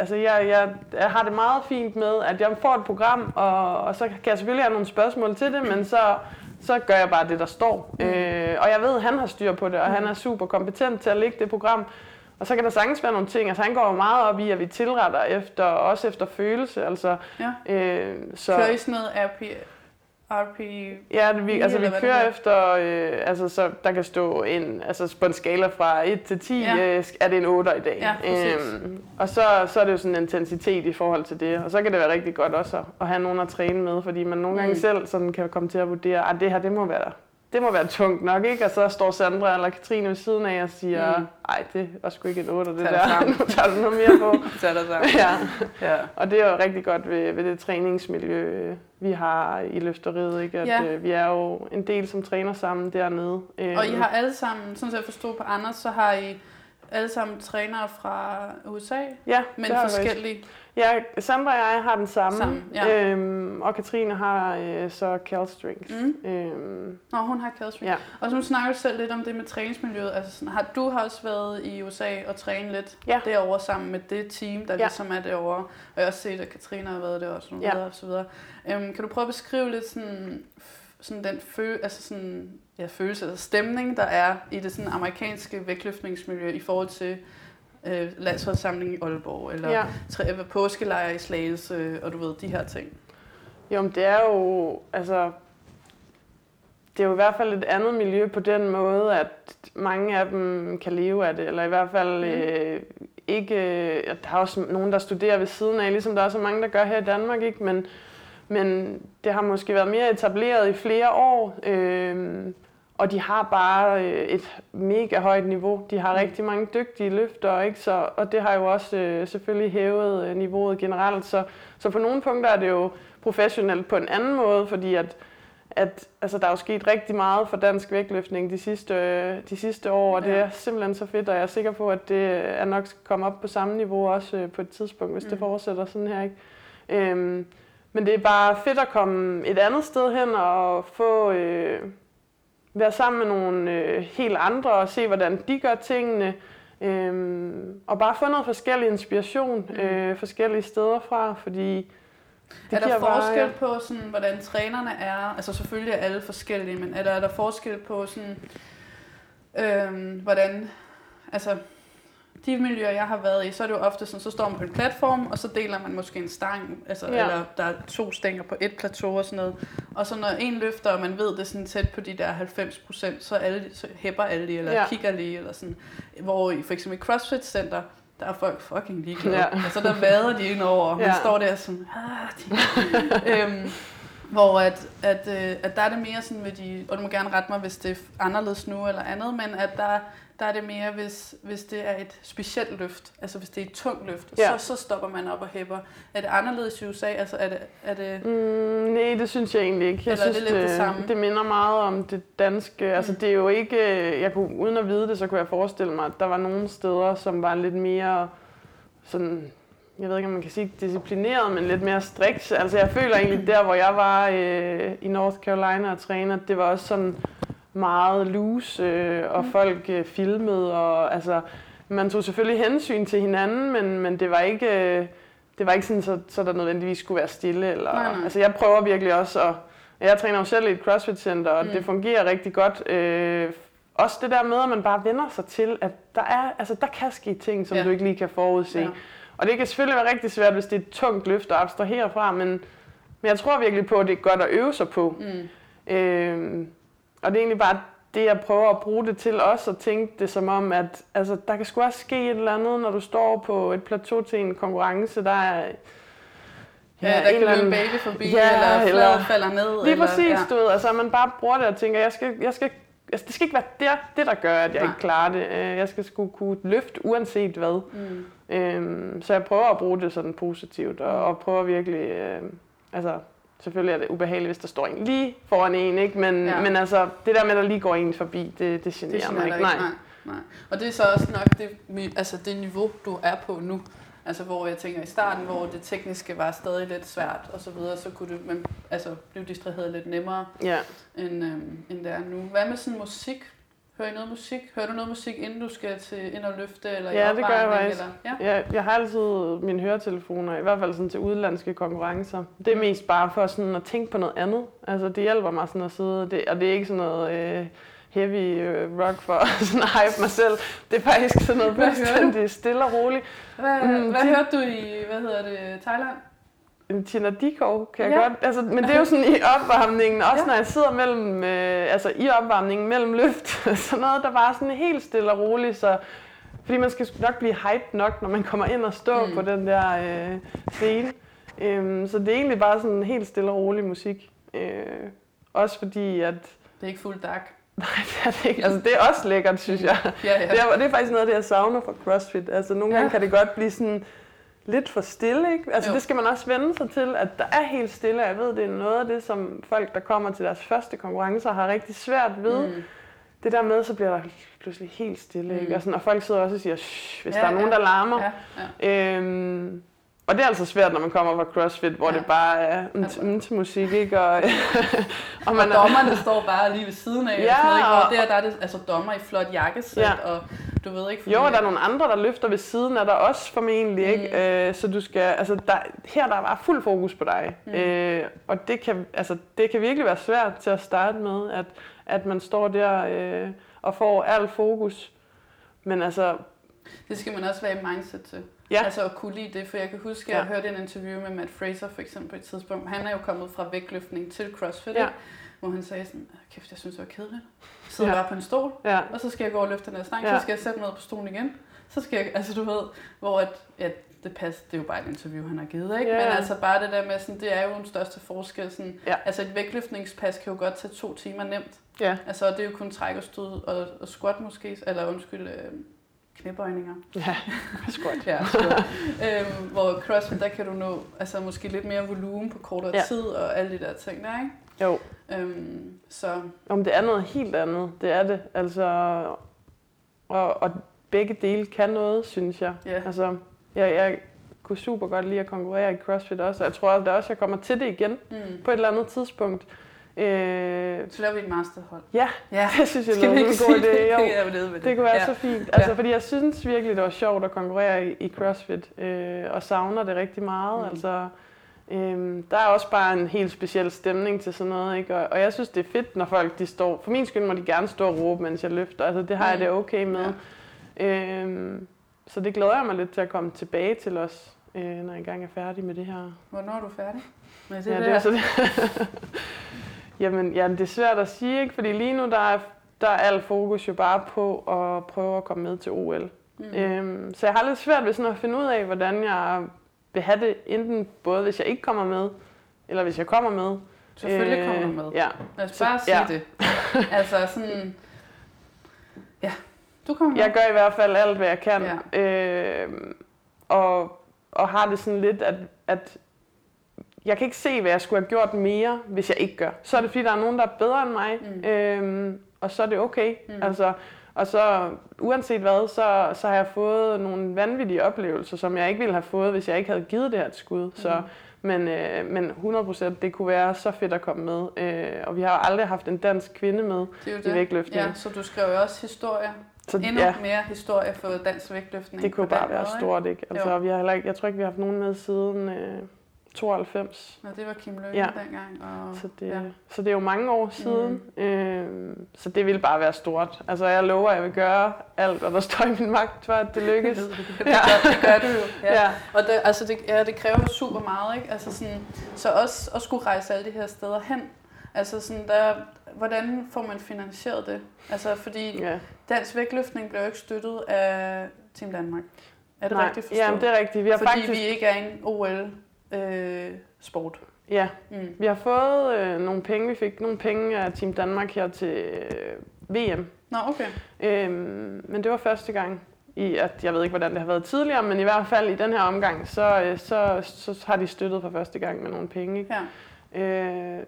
altså, jeg, jeg, jeg har det meget fint med, at jeg får et program, og, og så kan jeg selvfølgelig have nogle spørgsmål til det, men så, så gør jeg bare det, der står. Mm. Øh, og jeg ved, at han har styr på det, og han er super kompetent til at lægge det program. Og så kan der sagtens være nogle ting, altså han går jo meget op i, at vi tilretter efter, også efter følelse, altså. Ja. Øh, så, Kører I sådan noget RP, Ja, det, vi, altså vi kører efter, øh, altså så der kan stå en, altså på en skala fra 1 til 10, ja. øh, er det en 8 i dag. Ja, øhm, og så, så er det jo sådan en intensitet i forhold til det, og så kan det være rigtig godt også at, at have nogen at træne med, fordi man nogle gange mm. selv sådan kan komme til at vurdere, at det her, det må være det må være tungt nok, ikke? Og så står Sandra eller Katrine ved siden af og siger, mm. ej, det var sgu ikke en 8, det der. nu tager du noget mere på. Tag dig sammen. Ja. ja. Og det er jo rigtig godt ved, ved det træningsmiljø, vi har i løfteriet, ikke? At ja. øh, vi er jo en del, som træner sammen dernede. Og I har alle sammen, sådan som jeg forstod på Anders, så har I alle sammen trænere fra USA, ja, men forskellige. Ja, Sandra og jeg har den samme, Sammen, ja. øhm, og Katrine har øh, så Cal Strength. Mm. Øhm. Nå, hun har Cal Strength. Ja. Og så snakker du selv lidt om det med træningsmiljøet. Altså, sådan, har, du har også været i USA og trænet lidt ja. derovre sammen med det team, der ja. ligesom er derovre. Og jeg har også set, at Katrine har været der og, ja. og så videre. Øhm, kan du prøve at beskrive lidt sådan, sådan den fø, altså sådan, ja, følelse, altså stemning, der er i det sådan amerikanske vægtløftningsmiljø i forhold til øh, landsholdssamling i Aalborg, eller ja. tre, påskelejre i Slagelse, og du ved, de her ting? Jo, men det er jo, altså, det er jo i hvert fald et andet miljø på den måde, at mange af dem kan leve af det, eller i hvert fald mm. øh, ikke, der er også nogen, der studerer ved siden af, ligesom der er så mange, der gør her i Danmark, ikke? Men, men det har måske været mere etableret i flere år. Øh, og de har bare øh, et mega højt niveau. De har mm. rigtig mange dygtige løfter, ikke? Så, og det har jo også øh, selvfølgelig hævet øh, niveauet generelt. Så, så på nogle punkter er det jo professionelt på en anden måde, fordi at, at altså, der er jo sket rigtig meget for dansk vægtløftning de sidste, de sidste år, og det er simpelthen så fedt, og jeg er sikker på, at det er nok skal komme op på samme niveau også øh, på et tidspunkt, hvis mm. det fortsætter sådan her. Ikke? Øhm, men det er bare fedt at komme et andet sted hen og få øh, være sammen med nogle øh, helt andre og se, hvordan de gør tingene. Øhm, og bare få noget forskellig inspiration mm. øh, forskellige steder fra, fordi det er der forskel bare, ja. på, sådan, hvordan trænerne er? Altså selvfølgelig er alle forskellige, men er der, er der forskel på, sådan, øhm, hvordan... Altså, de miljøer, jeg har været i, så er det jo ofte sådan, så står man på en platform, og så deler man måske en stang, altså, ja. eller der er to stænger på et plateau og sådan noget. Og så når en løfter, og man ved det er sådan tæt på de der 90 procent, så, alle, så hæpper alle lige, eller ja. kigger lige, eller sådan. Hvor i for eksempel i CrossFit Center, der er folk fucking ligeglade. Ja. Altså der vader de ind over, og man ja. står der sådan, ah, de... øhm, hvor at, at, øh, at der er det mere sådan med de, og du må gerne rette mig, hvis det er anderledes nu eller andet, men at der, der er det mere, hvis, hvis det er et specielt løft, altså hvis det er et tungt løft, ja. så, så stopper man op og hæpper. Er det anderledes i USA? Altså er det, er det... Mm, nej, det synes jeg egentlig ikke. Jeg synes, det, det, det, samme? det minder meget om det danske. Altså mm. det er jo ikke, jeg kunne, uden at vide det, så kunne jeg forestille mig, at der var nogle steder, som var lidt mere sådan jeg ved ikke, om man kan sige disciplineret, men lidt mere strikt. Altså jeg føler egentlig, der hvor jeg var øh, i North Carolina og træner, det var også sådan meget loose, øh, og mm. folk øh, filmede, og altså, man tog selvfølgelig hensyn til hinanden, men, men det var ikke, øh, det var ikke sådan, så, så der nødvendigvis skulle være stille. Eller, nej, nej. Altså jeg prøver virkelig også at, jeg træner jo selv i et CrossFit-center, og mm. det fungerer rigtig godt. Øh, også det der med, at man bare vender sig til, at der, er, altså, der kan ske ting, som ja. du ikke lige kan forudse. Ja. Og det kan selvfølgelig være rigtig svært, hvis det er et tungt løft at abstrahere fra, men, men jeg tror virkelig på, at det er godt at øve sig på. Mm. Øh, og det er egentlig bare det, jeg prøver at bruge det til også, at tænke det som om, at altså, der kan sgu også ske et eller andet, når du står på et plateau til en konkurrence, der er Ja, ja der kan løbe en baby forbi, ja, eller eller falder ned. Lige eller, præcis, ja. du ved, altså man bare bruger det og tænker, jeg skal, jeg skal, altså, det skal ikke være det, det, der gør, at jeg Nej. ikke klarer det. Øh, jeg skal sgu kunne løfte uanset hvad. Mm. Øhm, så jeg prøver at bruge det sådan positivt, og, og prøver virkelig, øh, altså Selvfølgelig er det ubehageligt, hvis der står en lige foran en, ikke? Men, ja. men altså, det der med, at der lige går en forbi, det, det generer det mig ikke. Nej. nej. nej. Og det er så også nok det, altså det niveau, du er på nu. Altså hvor jeg tænker i starten, hvor det tekniske var stadig lidt svært og så videre, så kunne du man, altså, blive distraheret lidt nemmere, ja. end, øhm, end det er nu. Hvad med sådan musik? Hører I noget musik? Hører du noget musik, inden du skal til ind og løfte? Eller ja, det gør jeg faktisk. Eller? Ja? Jeg, jeg har altid mine høretelefoner, i hvert fald sådan til udlandske konkurrencer. Det er mm. mest bare for sådan at tænke på noget andet. Altså, det hjælper mig sådan at sidde, det, og det er ikke sådan noget... Øh, heavy øh, rock for at sådan hype mig selv. Det er faktisk sådan noget fuldstændig stille og roligt. Hvad, mm, hvad hørte du i, hvad hedder det, Thailand? Tina Dikov, kan jeg ja. godt. Altså, men det er jo sådan i opvarmningen, også ja. når jeg sidder mellem, øh, altså i opvarmningen mellem løft, sådan noget, der bare sådan helt stille og roligt, så fordi man skal nok blive hyped nok, når man kommer ind og står mm. på den der øh, scene. Øhm, så det er egentlig bare sådan helt stille og rolig musik. Øh, også fordi, at... Det er ikke fuld dark. Nej, det er det ikke. Altså, det er også lækkert, synes jeg. Ja, ja. Det, er, det er faktisk noget af det, jeg savner fra CrossFit. Altså, nogle ja. gange kan det godt blive sådan lidt for stille, ikke? Altså jo. det skal man også vende sig til, at der er helt stille. Jeg ved, det er noget af det, som folk, der kommer til deres første konkurrencer, har rigtig svært ved. Mm. Det der med, så bliver der pludselig helt stille, mm. ikke? Og, sådan, og folk sidder også og siger, hvis ja, der er nogen, ja. der larmer. Ja, ja. Øhm, og det er altså svært, når man kommer fra CrossFit, hvor ja. det bare er mm, til musik, ikke? Og, og, man og dommerne står bare lige ved siden af. Ja, og sådan noget, ikke? Hvor der, der er det altså dommer i flot jakkesæt, ja. og du ved ikke... Fordi... Jo, der er nogle andre, der løfter ved siden af dig også formentlig, ikke? Mm. Øh, så du skal, altså der, her der er bare fuld fokus på dig. Mm. Øh, og det kan, altså, det kan virkelig være svært til at starte med, at, at man står der øh, og får al fokus. Men altså... Det skal man også være i mindset til. Ja. Altså at kunne lide det, for jeg kan huske, at jeg ja. hørte en interview med Matt Fraser for eksempel på et tidspunkt. Han er jo kommet fra vægtløftning til CrossFit, ja. hvor han sagde sådan, kæft, jeg synes, det var kedeligt. Så sidder ja. bare på en stol, ja. og så skal jeg gå og løfte den her stang, ja. så skal jeg sætte mig ned på stolen igen. Så skal jeg, altså du ved, hvor at, ja, det passer, det er jo bare et interview, han har givet, ikke? Ja. Men altså bare det der med, sådan, det er jo den største forskel. Sådan, ja. Altså et vægtløftningspas kan jo godt tage to timer nemt. Ja. Altså det er jo kun træk og stød og, og squat måske, eller undskyld, øh, knæbøjninger. Ja, squat. ja, squat. øhm, hvor CrossFit, der kan du nå altså, måske lidt mere volumen på kortere ja. tid og alle de der ting der, ikke? Jo. Øhm, så Om det er noget helt andet, det er det. Altså, og, og begge dele kan noget, synes jeg. ja, Altså, jeg, jeg kunne super godt lide at konkurrere i CrossFit også, og jeg tror også, også, jeg kommer til det igen mm. på et eller andet tidspunkt. Øh, så laver vi et masterhold. ja, Ja, det synes jeg ikke en god idé. det? Jo, er ved det. det kunne være ja. så fint. Altså, Ja. fordi jeg synes virkelig, det var sjovt at konkurrere i, i CrossFit, øh, og savner det rigtig meget. Mm. Altså, øh, der er også bare en helt speciel stemning til sådan noget, ikke? Og, og jeg synes, det er fedt, når folk de står... For min skyld må de gerne stå og råbe, mens jeg løfter. Altså, det har jeg Mm. det okay med. Ja. Øh, så det glæder jeg mig lidt til at komme tilbage til også, øh, når jeg engang er færdig med det her. Hvornår er du færdig? Med det Ja, der? det er så det. Jamen, ja, det er svært at sige, ikke? Fordi lige nu, der er, der er al fokus jo bare på at prøve at komme med til OL. Mm. Øhm, så jeg har lidt svært ved sådan at finde ud af, hvordan jeg vil have det, enten både hvis jeg ikke kommer med, eller hvis jeg kommer med. Selvfølgelig kommer du med. Ja, Lad os så- bare sige ja. det. Altså sådan... Ja, du kommer med. jeg gør i hvert fald alt, hvad jeg kan. Ja. Øhm, og, og har det sådan lidt, at, at jeg kan ikke se, hvad jeg skulle have gjort mere, hvis jeg ikke gør. Så er det, fordi der er nogen, der er bedre end mig, Mm. øhm, og så er det okay. Mm. Altså, og så uanset hvad, så, så har jeg fået nogle vanvittige oplevelser, som jeg ikke ville have fået, hvis jeg ikke havde givet det her et skud. Mm. Så, men, øh, men 100% det kunne være så fedt at komme med. Øh, og vi har aldrig haft en dansk kvinde med det er i vægtløftning. Ja, så du skrev jo også historie. Så Endnu ja, mere historie for dansk vægtløftning. det kunne bare være måde, stort, ikke? Altså, Jo. vi har heller ikke, jeg tror ikke, vi har haft nogen med siden øh, 92. Nå, det var Kim Løkke Ja. dengang. Og, Så det, ja. ja. så det er jo mange år siden. Mm. Øh, så det ville bare være stort. Altså, jeg lover, at jeg vil gøre alt, hvad der står i min magt, for at det lykkes. Det, det, det, gør, det gør du jo. Ja. ja. Og det, altså det, ja, det kræver super meget, ikke? Altså sådan, så også at skulle rejse alle de her steder hen. Altså sådan der, hvordan får man finansieret det? Altså fordi ja. dansk vægtløftning bliver jo ikke støttet af Team Danmark. Er det Nej, rigtigt forstået? Jamen, det er rigtigt. Vi har fordi faktisk, vi ikke er en OL-sport. ja, mm. vi har fået øh, nogle penge. Vi fik nogle penge af Team Danmark her til øh, VM. Nå, okay. Øhm, men det var første gang i, at jeg ved ikke, hvordan det har været tidligere, men i hvert fald i den her omgang, så, øh, så, så har de støttet for første gang med nogle penge. Ikke? Ja. Øh,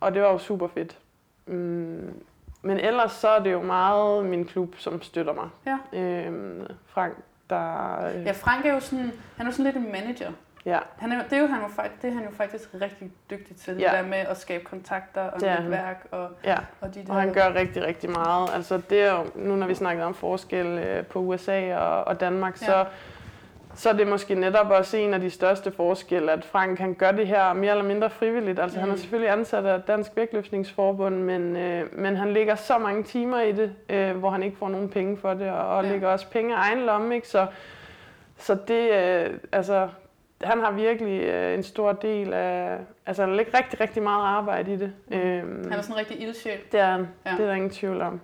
og det var jo super fedt. Mm, men ellers så er det jo meget min klub, som støtter mig. Ja. Øh, Frank, der... Øh, ja, Frank er jo sådan, han er jo sådan lidt en manager. Ja, Han er, det, er jo, han jo, det er han jo faktisk rigtig dygtig til, Ja. det der med at skabe kontakter og Det netværk og, ja. og de der... Og han gør rigtig, rigtig meget. Altså det er jo, nu når vi snakker om forskel øh, på USA og, og Danmark, Ja. så, så er det måske netop også en af de største forskelle, at Frank han gør det her mere eller mindre frivilligt. Altså mm. han er Mm. selvfølgelig ansat af Dansk Vægtløftningsforbund, men, øh, men han lægger så mange timer i det, øh, hvor han ikke får nogen penge for det, og, og Ja. lægger også penge af egen lomme. Ikke? Så, så det, øh, altså, han har virkelig øh, en stor del af, altså han lægger rigtig, rigtig meget arbejde i det. Mm. Øhm, Han er sådan en rigtig ildsjæl. det er han. Ja. Ja. Det er der ingen tvivl om.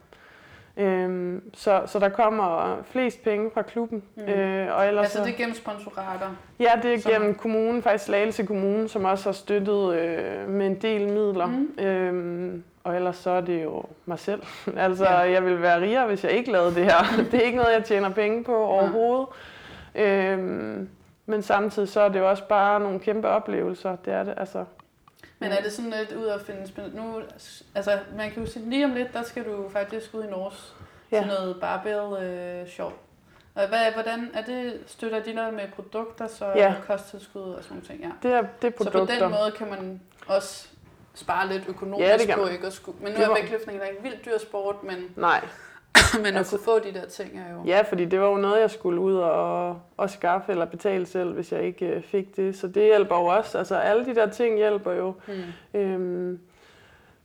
Øhm, så, så der kommer flest penge fra klubben. Mm. Øh, og ellers Altså så, det er gennem sponsorater. ja, det er som- gennem kommunen, faktisk Slagelse Kommune, som også har støttet øh, med en del midler. Mm. Øhm, og ellers så er det jo mig selv. altså, Ja. ja. jeg ville være rigere, hvis jeg ikke lavede det her. det er ikke noget, jeg tjener penge på overhovedet. Øhm, men samtidig så er det jo også bare nogle kæmpe oplevelser. Det er det, altså. Men er det sådan lidt ud at finde spil? Nu, altså man kan jo sige, lige om lidt, der skal du faktisk ud i Norge Ja. til noget barbell øh, sjov. Og hvad, hvordan er det, støtter de noget med produkter, så Ja. kosttilskud og sådan nogle ting? Ja. Det er, det er Så produkter. på den måde kan man også spare lidt økonomisk Ja, det kan på ikke at skulle. Men nu Det er vægtløftning ikke en vildt dyr sport, men, Nej, men at Altså- kunne få de der ting er jo... Ja, fordi det var jo noget, jeg skulle ud og, og skaffe eller betale selv, hvis jeg ikke øh, fik det. Så det hjælper jo også. Altså alle de der ting hjælper jo. Hmm. Øhm,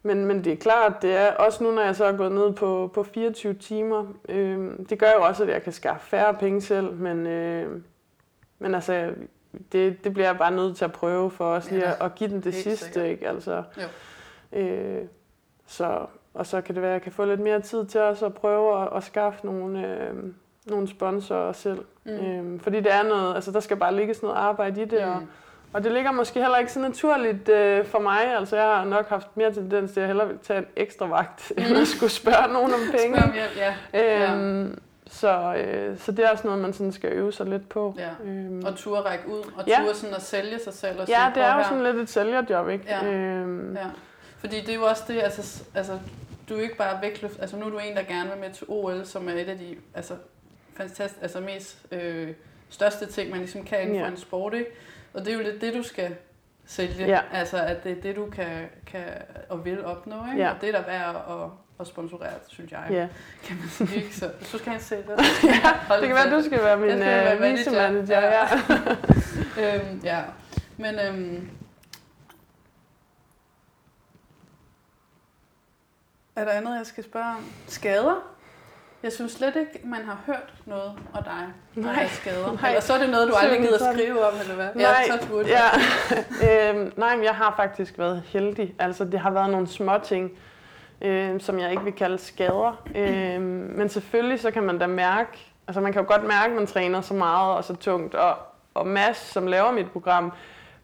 men, men det er klart, det er også nu, når jeg så er gået ned på, på 24 timer. Øhm, det gør jo også, at jeg kan skaffe færre penge selv. Men, øh, men altså, det, det bliver jeg bare nødt til at prøve for lige Ja, at, at give den det sidste. sikkert. Ikke? Altså, Jo. øh, så, og så kan det være, at jeg kan få lidt mere tid til også at prøve at, at skaffe nogle, øh, nogle sponsorer selv. Mm. Øhm, fordi det er noget, altså der skal bare ligge sådan noget arbejde i det, mm. og, og det ligger måske heller ikke så naturligt øh, for mig. Altså jeg har nok haft mere tendens til, at jeg hellere vil tage en ekstra vagt, mm. end at skulle spørge nogen om penge. Spørg hjælp, ja. Øhm, så, øh, så det er også noget, man sådan skal øve sig lidt på. ja. Øhm, Og turde række ud, og Ja. turde sådan at sælge sig selv. Og ja, det "Prøv er jo her." sådan lidt et sælgerjob, ikke? Ja. Øhm, Ja. Fordi det er jo også det, altså, altså du er jo ikke bare vægtløft, altså nu er du en, der gerne vil med til OL, som er et af de altså, fantastisk, altså mest øh, største ting, man ligesom kan inden for Ja. en sport, ikke? Og det er jo lidt det, du skal sælge, Ja. altså at det er det, du kan, kan og vil opnå, ikke? Ja. Og det er der værd at, at sponsorere, synes jeg, Ja. kan man sige, ikke? Så du skal have en sælger, holde Det kan være, du skal være min øh, manager. visemanager. Ja. Ja. øhm, ja, men øhm, er der andet, jeg skal spørge om? Skader? Jeg synes slet ikke, man har hørt noget af dig, når Nej. der er skader. Nej. Eller så er det noget, du aldrig gider sådan. skrive om, eller hvad? Nej, ja, så burde ja. øhm, nej, men jeg har faktisk været heldig. Altså, det har været nogle små ting, øh, som jeg ikke vil kalde skader. Øh, men selvfølgelig så kan man da mærke, altså man kan jo godt mærke, at man træner så meget og så tungt. Og, og Mads, som laver mit program,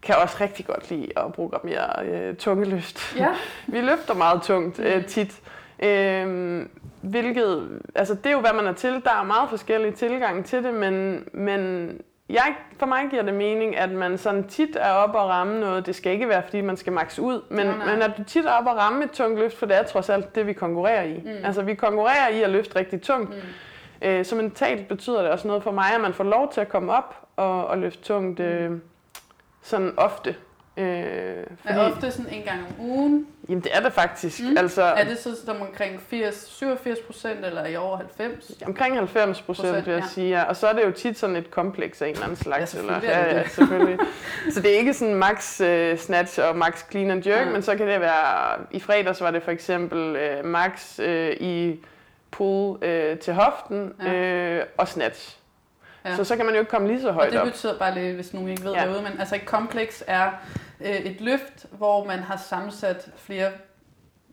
kan også rigtig godt lide at programmere øh, tungeløft. Ja, Vi løfter meget tungt øh, tit. Øhm, hvilket, altså det er jo, hvad man er til. Der er meget forskellige tilgange til det, men, men jeg, for mig giver det mening, at man sådan tit er oppe og ramme noget. Det skal ikke være, fordi man skal max ud, men, Nej, nej. men at du tit er oppe og ramme et tungt løft, for det er trods alt det, vi konkurrerer i. Mm. Altså vi konkurrerer i at løfte rigtig tungt. Mm. Øh, så mentalt betyder det også noget for mig, at man får lov til at komme op og, og løfte tungt øh, sådan ofte. Øh, fordi, er ofte sådan en gang om ugen. Jamen det er det faktisk. Mm. Altså, Er det så som omkring 80, 87 procent, eller i over 90? Omkring 90 procent, vil jeg ja. sige. Ja. Og så er det jo tit sådan et kompleks af en eller anden slags. Ja, eller, er ja, ja, selvfølgelig. så det er ikke sådan max uh, snatch og max clean and jerk, Nej. men så kan det være, i fredags var det for eksempel uh, max uh, i pull uh, til hoften Ja. uh, og snatch. Ja. Så så kan man jo ikke komme lige så Og højt det op. betyder bare lidt, hvis nogen ikke ved Ja. derude, men altså et kompleks er øh, et løft, hvor man har sammensat flere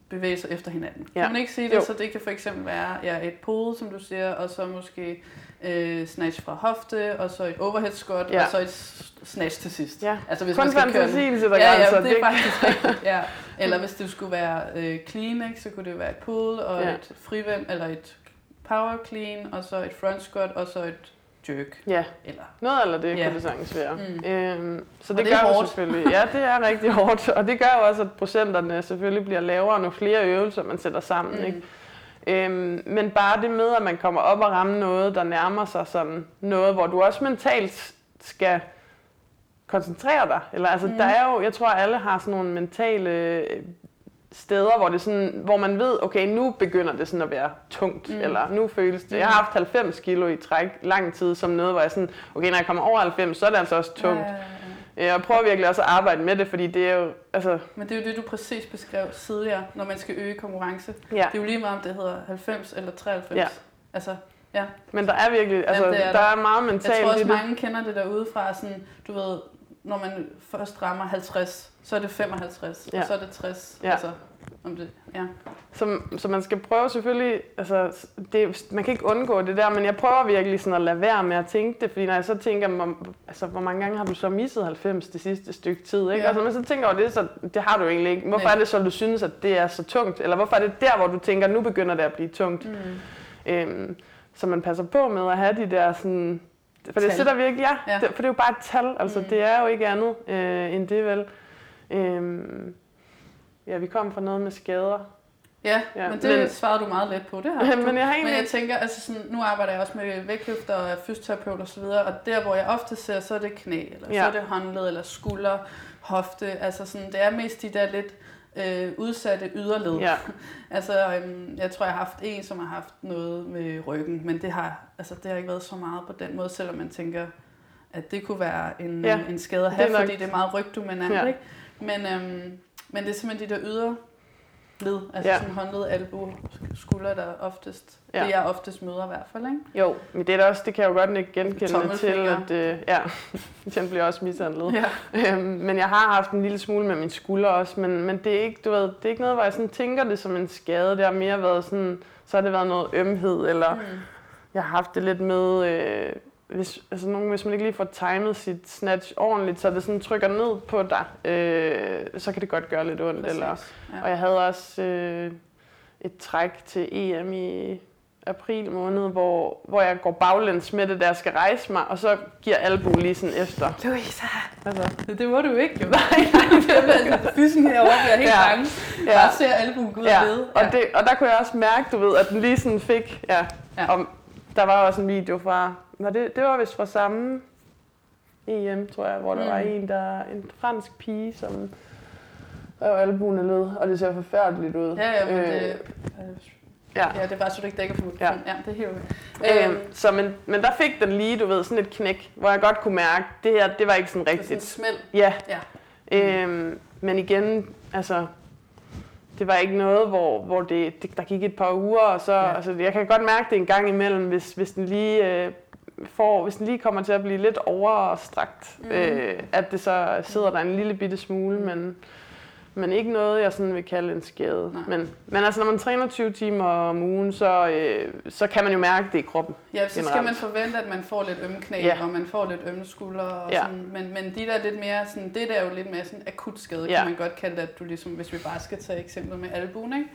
bevægelser efter hinanden. Ja. Kan man ikke sige det? Jo. Så det kan for eksempel være ja, et pull, som du siger, og så måske øh, snatch fra hofte, og så et overhead squat, Ja. og så et snatch til sidst. Ja. Altså hvis Kun man skal køre den. sætter Ja, ja, det er det- faktisk rigtigt. Ja. Eller hvis det skulle være øh, clean, ikke, så kunne det være et pull og ja. et frivend, eller et power clean, og så et front squat, og så et jerk. Ja, Eller, noget eller det Ja. kunne det sagtens være. Mm. Øhm, så Og det, det er gør jo hårdt. selvfølgelig. Ja, det er rigtig hårdt. Og det gør jo også, at procenterne selvfølgelig bliver lavere, nu flere øvelser man sætter sammen. mm. Ikke? Øhm, men bare det med, at man kommer op og ramme noget, der nærmer sig sådan noget, hvor du også mentalt skal koncentrere dig. Eller altså, Mm. der er jo, jeg tror, alle har sådan nogle mentale øh, steder, hvor, det sådan, hvor man ved, okay, nu begynder det sådan at være tungt, Mm. mm. eller nu føles det. Jeg har haft 90 kilo i træk lang tid som noget, hvor jeg sådan, okay, når jeg kommer over 90, så er det altså også tungt. Ja, ja, ja. Jeg prøver virkelig også at arbejde med det, fordi det er jo, altså, Men det er jo det, du præcis beskrev tidligere, når man skal øge konkurrence. ja. Det er jo lige meget, om det hedder 90 eller 93. Ja. Altså, Men der er virkelig, altså, Jamen, det er der der. er meget jeg mentalt tror også, mange kender det derude fra, sådan, du ved, når man først rammer 50, så er det 55, Ja. og så er det 60. Ja. Altså, om det, ja. Så, så man skal prøve selvfølgelig, altså, det, man kan ikke undgå det der, men jeg prøver virkelig sådan at lade være med at tænke det, fordi når jeg så tænker, hvor, altså, hvor mange gange har du så misset 90 det sidste stykke tid, ikke? Ja. Altså, men så tænker over det, så det har du egentlig ikke. Hvorfor Nej. er det så, du synes, at det er så tungt? Eller hvorfor er det der, hvor du tænker, nu begynder det at blive tungt? Mm. Øhm, så man passer på med at have de der sådan... For det Tal. sætter virkelig, ja, Ja. ja. Det, for det er jo bare et tal, altså Mm. det er jo ikke andet øh, end det vel. Øhm, ja, vi kom fra noget med skader. Ja, Ja, ja, men det men- men, svarede du meget let på. Det har du. Men jeg har Men egentlig jeg ikke... tænker, altså sådan, nu arbejder jeg også med vægtløfter og er fysioterapeut og så videre, og der, hvor jeg ofte ser, så er det knæ, eller ja. Ja. så er det håndled, eller skulder, hofte, altså sådan, det er mest de der lidt øh, udsatte yderled. Ja, Altså, øhm, jeg tror, jeg har haft en, som har haft noget med ryggen, men det har, altså, det har ikke været så meget på den måde, selvom man tænker, at det kunne være en, Ja, en skade at det have, nok- fordi det er meget rygdominant, Ja. ikke? Men, øhm, men det er simpelthen de der yder led, altså Ja. sådan håndled, albu, skulder, der oftest, Ja. det jeg oftest møder i hvert fald, ikke? jo, men det er da også, det kan jeg jo godt ikke genkende til, at øh, ja, den bliver også mishandlet. Ja. Øhm, men jeg har haft en lille smule med min skulder også, men, men det, er ikke, du ved, det er ikke noget, hvor jeg sådan tænker det som en skade. Det har mere været sådan, så har det været noget ømhed, eller Mm. jeg har haft det lidt med, øh, hvis, altså nogle, hvis man ikke lige får timet sit snatch ordentligt, så det sådan trykker ned på dig, øh, så kan det godt gøre lidt ondt. Præcis. Eller, Ja. og jeg havde også øh, et træk til EM i april måned, hvor, hvor jeg går baglæns med det, der jeg skal rejse mig, og så giver albuen lige sådan efter. Louisa! Altså, Det, det må du jo ikke, jo. Nej, nej, det er fysen herovre, jeg er helt Ja. bange. Ja. Bare ser albuen gå ud ja. og. Og, det, og der kunne jeg også mærke, du ved, at den lige sådan fik, ja, Ja. ja. Der var også en video fra, var det, det var vist fra samme EM, tror jeg, hvor der Mm. var en, der, en fransk pige, som rev albuen af led, og det ser forfærdeligt ud. Ja, ja, men Øh, det, ja. ja, det er bare så, du ikke dækker for Ja. ja. det er helt okay. Øhm, så, men, men der fik den lige, du ved, sådan et knæk, hvor jeg godt kunne mærke, det her, det var ikke sådan det er sådan en rigtigt. smæld. Ja. Ja. Øhm, men igen, altså, det var ikke noget, hvor, hvor det, det, der gik et par uger, og så, Ja. altså, jeg kan godt mærke det en gang imellem, hvis, hvis den lige øh, får, hvis den lige kommer til at blive lidt overstrakt, mm. øh, at det så sidder der en lille bitte smule, men, men ikke noget, jeg sådan vil kalde en skade. Nej. Men, men altså, når man træner 20 timer om ugen, så, øh, så kan man jo mærke det i kroppen. Ja, så skal generelt. man forvente, at man får lidt ømme knæ, Ja. og man får lidt ømme skuldre. Og Ja. sådan, men, men de der lidt mere, sådan, det der er jo lidt mere sådan akut skade, Ja. kan man godt kalde det, at du ligesom, hvis vi bare skal tage eksemplet med albuen, ikke?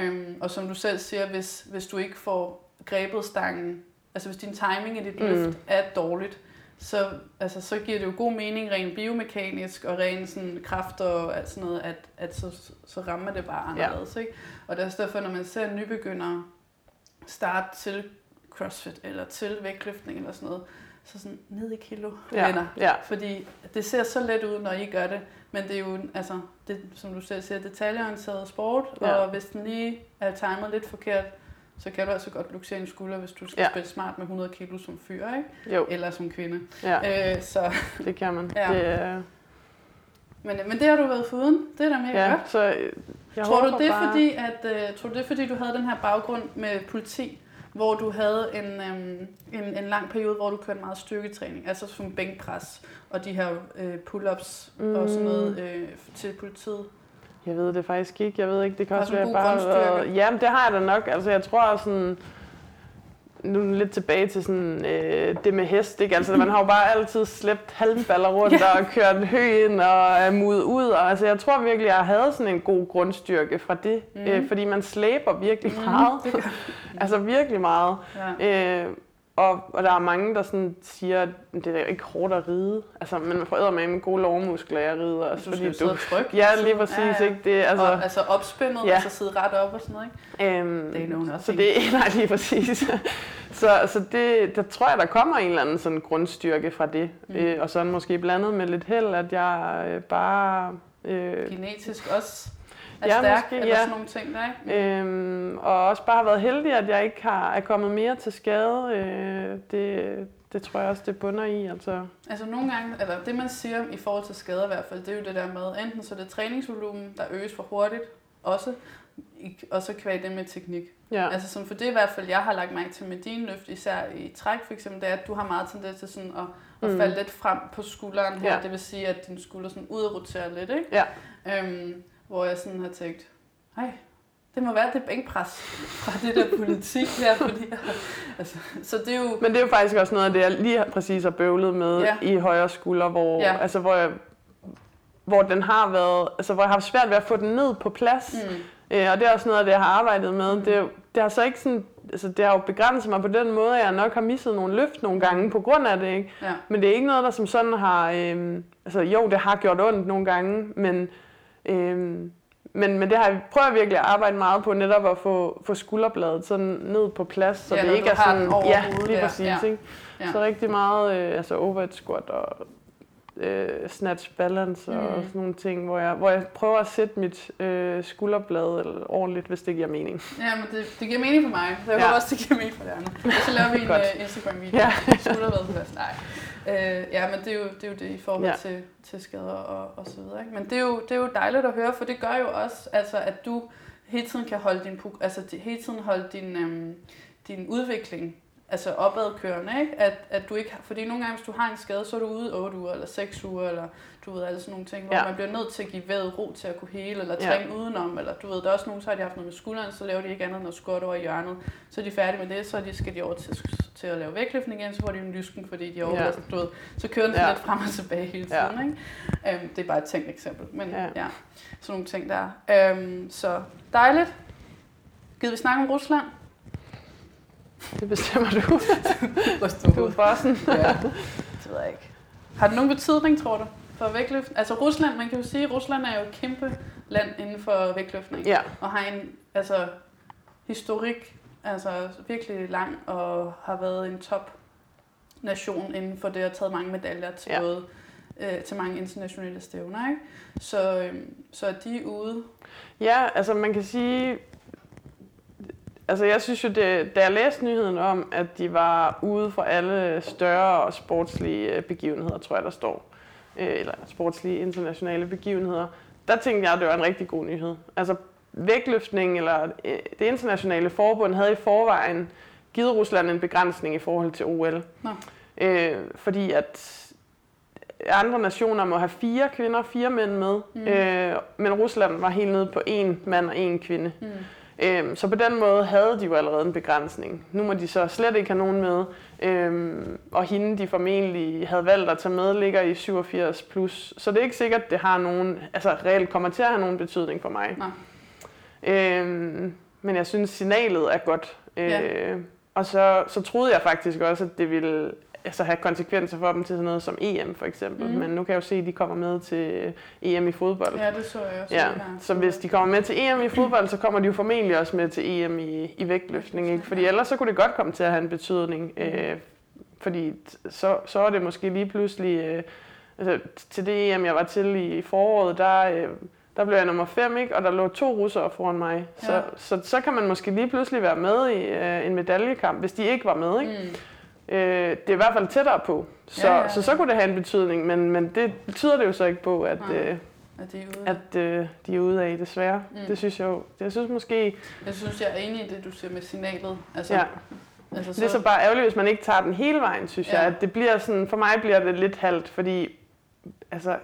Øhm, og som du selv siger, hvis, hvis du ikke får grebet stangen, altså hvis din timing i dit Mm. løft er dårligt, så, altså, så giver det jo god mening rent biomekanisk og rent sådan kraft og alt sådan noget, at, at så, så rammer det bare Ja. anderledes. Ikke? Og det er også derfor, når man ser nybegyndere starte til crossfit eller til vægtløftning eller sådan noget, så sådan ned i kilo, Ja, venner. ja. Fordi det ser så let ud, når I gør det, men det er jo, altså, det, som du selv siger, detaljeorienteret sport, Ja. og hvis den lige er timet lidt forkert, så kan du altså godt luksere en skulder, hvis du skal Ja. spille smart med 100 kilo som fyr, ikke? Jo, Eller som kvinde. ja, Øh, så, det kan man. Ja. Det, øh, men, men det har du været foruden. Det er da mega ja, godt. så øh, jeg Tror du, det bare... fordi, at, øh, tror du det er fordi, du havde den her baggrund med politi, hvor du havde en, øhm, en, en lang periode, hvor du kørte meget styrketræning, altså som bænkpres og de her øh, pull-ups mm. og sådan noget øh, til politiet? Jeg ved det faktisk ikke. Jeg ved ikke, det kan også være bare... været- Jamen, det har jeg da nok. Altså, jeg tror sådan... Nu er lidt tilbage til sådan, øh, det med hest, ikke? Altså, man har jo bare altid slæbt halmballer rundt Ja. og kørt hø ind og er mudet ud. Og, altså, jeg tror virkelig, jeg havde sådan en god grundstyrke fra det. Mhm. Mm. Øh, fordi man slæber virkelig Mhm, meget. gør- altså, virkelig meget. Ja. Øh, og, og der er mange, der sådan siger, at det er ikke hårdt at ride. Altså, men man får med med gode lovmuskler, jeg rider. Du Også, skal sidde og trykke. Ja, lige præcis. Ja, Ja. Ikke? Det, Altså, og, altså opspændet, ja. Ja. altså sidde ret op og sådan noget, ikke? Øhm, Det er nogen også, så det, nej, lige præcis. så så det, der tror jeg, der kommer en eller anden sådan grundstyrke fra det. Mm. Øh, og sådan måske blandet med lidt held, at jeg øh, bare... Øh, Genetisk også er Ja, stærk, måske, eller ja. sådan nogle ting der, ikke? øhm, og også bare har været heldig, at jeg ikke har, er kommet mere til skade. Øh, det, det tror jeg også, det bunder i. Altså. Altså nogle gange, eller det man siger i forhold til skader i hvert fald, det er jo det der med, enten så er det træningsvolumen, der øges for hurtigt, også, og så kvæg det med teknik. Ja. Altså som for det i hvert fald, jeg har lagt mærke til med dine løft, især i træk for eksempel, det er, at du har meget tendens til sådan at, at Mm. falde lidt frem på skulderen her. Ja. Det vil sige, at din skulder sådan udroterer lidt, ikke? Ja. Øhm, hvor jeg sådan har tænkt, hej, det må være det bænkpres fra det der politik her, fordi jeg, altså, så det er jo, Men det er jo faktisk også noget af det, jeg lige præcis har bøvlet med Ja. i højre skulder, hvor, Ja. altså, hvor, jeg, hvor den har været, altså hvor jeg har haft svært ved at få den ned på plads. mm, Øh, og det er også noget af det, jeg har arbejdet med. Mm. Det, det har så ikke sådan, altså det har jo begrænset mig på den måde, at jeg nok har misset nogle løft nogle gange på grund af det. Ikke? ja. Men det er ikke noget, der som sådan har, øh, altså jo, det har gjort ondt nogle gange, men, øh, men, men det har jeg prøver virkelig at arbejde meget på, netop at få, få skulderbladet sådan ned på plads, så Ja, det ikke er sådan, ja, lige der. præcis, Ja. ikke? Ja. Så rigtig meget, øh, altså overhead squat og øh, snatch balance og Mm. sådan nogle ting, hvor jeg, hvor jeg prøver at sætte mit øh, skulderblad eller, ordentligt, hvis det giver mening. Ja, men det, det giver mening for mig. Så jeg Ja. håber også, det giver mening for dig. Og så laver vi en uh, Instagram-video. Ja. Skuldervad på plads. Nej. Uh, ja, men det er jo det, er jo det i forhold Ja. til, til skader og, og så videre. Ikke? Men det er, jo, det er jo dejligt at høre, for det gør jo også, altså, at du hele tiden kan holde din, altså, hele tiden holde din, øhm, din udvikling altså opadkørende, ikke? At, at du ikke, fordi nogle gange, hvis du har en skade, så er du ude 8 uger, eller 6 uger, eller du ved, alle sådan nogle ting, hvor Ja. man bliver nødt til at give vævet ro til at kunne hele, eller Ja. træne udenom, eller du ved, der er også nogen, så har de haft noget med skulderen, så laver de ikke andet end at squat over i hjørnet. Så er de færdige med det, så de, skal de over til, til at lave vægtløftning igen, så får de en lysken, fordi de er over, Ja. ja. du ved, så kører den Ja. lidt frem og tilbage hele Ja. tiden, ikke? Øhm, det er bare et tænkt eksempel, men ja. Ja. ja, sådan nogle ting der. Øhm, så dejligt. Gider vi snakke om Rusland? Det bestemmer du. du er frossen. ja, det ved jeg ikke. Har det nogen betydning, tror du, for vægtløft? Altså Rusland, man kan jo sige, at Rusland er jo et kæmpe land inden for vægtløftning. Ja. Og har en altså, historik, altså virkelig lang, og har været en top nation inden for det, og taget mange medaljer til ja. både øh, til mange internationale stævner. Ikke? Så, øh, så er de ude. Ja, altså man kan sige, altså jeg synes jo, det, da jeg læste nyheden om, at de var ude for alle større sportslige øh, begivenheder, tror jeg der står, øh, eller sportslige internationale begivenheder, der tænkte jeg, at det var en rigtig god nyhed. Altså vægtløftning eller øh, det internationale forbund havde i forvejen givet Rusland en begrænsning i forhold til OL. Nå. Øh, fordi at andre nationer må have fire kvinder, fire mænd med, mm. øh, men Rusland var helt nede på en mand og en kvinde. Mm. Øh, så på den måde havde de jo allerede en begrænsning. Nu må de så slet ikke have nogen med, øh, og hende de formentlig havde valgt at tage med, ligger i 87 plus. Så det er ikke sikkert, at det har nogen, altså reelt kommer til at have nogen betydning for mig. Øh, men jeg synes, signalet er godt. Øh, ja. Og så, så troede jeg faktisk også, at det ville altså have konsekvenser for dem til sådan noget som EM for eksempel. Mm. Men nu kan jeg jo se, at de kommer med til EM i fodbold. Ja, det så jeg også. Ja. Så hvis de kommer med til EM i fodbold, så kommer de jo formentlig også med til EM i, i vægtløftning. Ikke? Fordi ellers så kunne det godt komme til at have en betydning. Mm. Øh, fordi så, så er det måske lige pludselig... Øh, altså, til det EM, jeg var til i foråret, der... Øh, der blev jeg nummer 5, ikke? og der lå to russere foran mig. Så, ja. så, så kan man måske lige pludselig være med i øh, en medaljekamp, hvis de ikke var med. Ikke? Mm. Øh, det er i hvert fald tættere på. Så, ja, ja, ja. så så kunne det have en betydning, men, men det betyder det jo så ikke på, at, øh, at, de, er ude. at øh, de er ude af, desværre. Mm. Det synes jeg jo. Jeg synes måske... Jeg synes, jeg er enig i det, du siger med signalet. Altså, ja. Altså, så... Det er så bare ærgerligt, hvis man ikke tager den hele vejen, synes ja. jeg. At det bliver sådan, for mig bliver det lidt halvt, fordi altså,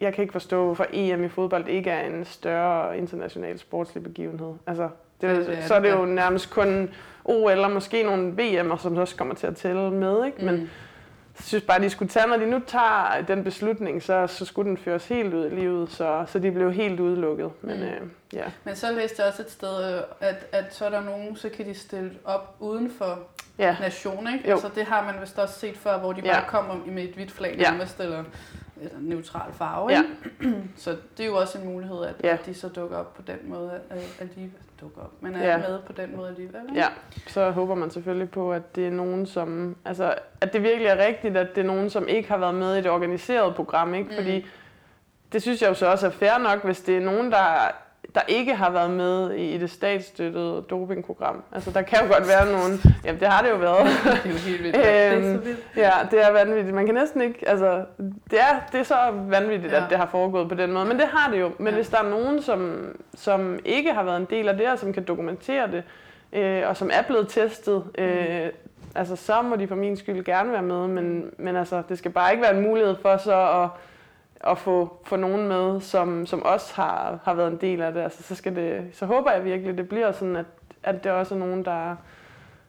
jeg kan ikke forstå, hvorfor EM i fodbold ikke er en større international sportslig begivenhed. Altså, det, det, det, så er det jo nærmest kun OL eller måske nogle VM'er, som også kommer til at tælle med. Ikke? Men mm. jeg synes bare, de skulle tage, når de nu tager den beslutning, så, så skulle den føres helt ud i livet, så, så de blev helt udelukket. Men, mm. øh, ja. Men så læste jeg også et sted, at, at så er der nogen, så kan de stille op uden for ja. nation. Ikke? Altså, det har man vist også set før, hvor de bare ja. kommer med et hvidt flag, ja. nærmest, eller eller neutral farve. Ja. så det er jo også en mulighed, at, ja. at de så dukker op på den måde, de dukker op, men er ja. med på den måde alligevel. Ikke? Ja, så håber man selvfølgelig på, at det er nogen, som, altså, at det virkelig er rigtigt, at det er nogen, som ikke har været med i det organiserede program, ikke? Mm. Fordi det synes jeg jo så også er fair nok, hvis det er nogen, der der ikke har været med i det statsstøttede dopingprogram. Altså, der kan jo godt være nogen... Jamen, det har det jo været. det er jo helt vildt. øhm, det er så vildt. Ja, det er vanvittigt. Man kan næsten ikke... Altså, det er, det er så vanvittigt, ja. at det har foregået på den måde. Men det har det jo. Men ja. hvis der er nogen, som, som ikke har været en del af det, og som kan dokumentere det, øh, og som er blevet testet, øh, mm. altså, så må de for min skyld gerne være med. Men, men altså, det skal bare ikke være en mulighed for så at at få, få nogen med, som, som også har, har været en del af det. Altså, så, skal det, så håber jeg virkelig, at det bliver sådan, at, at det også er nogen, der,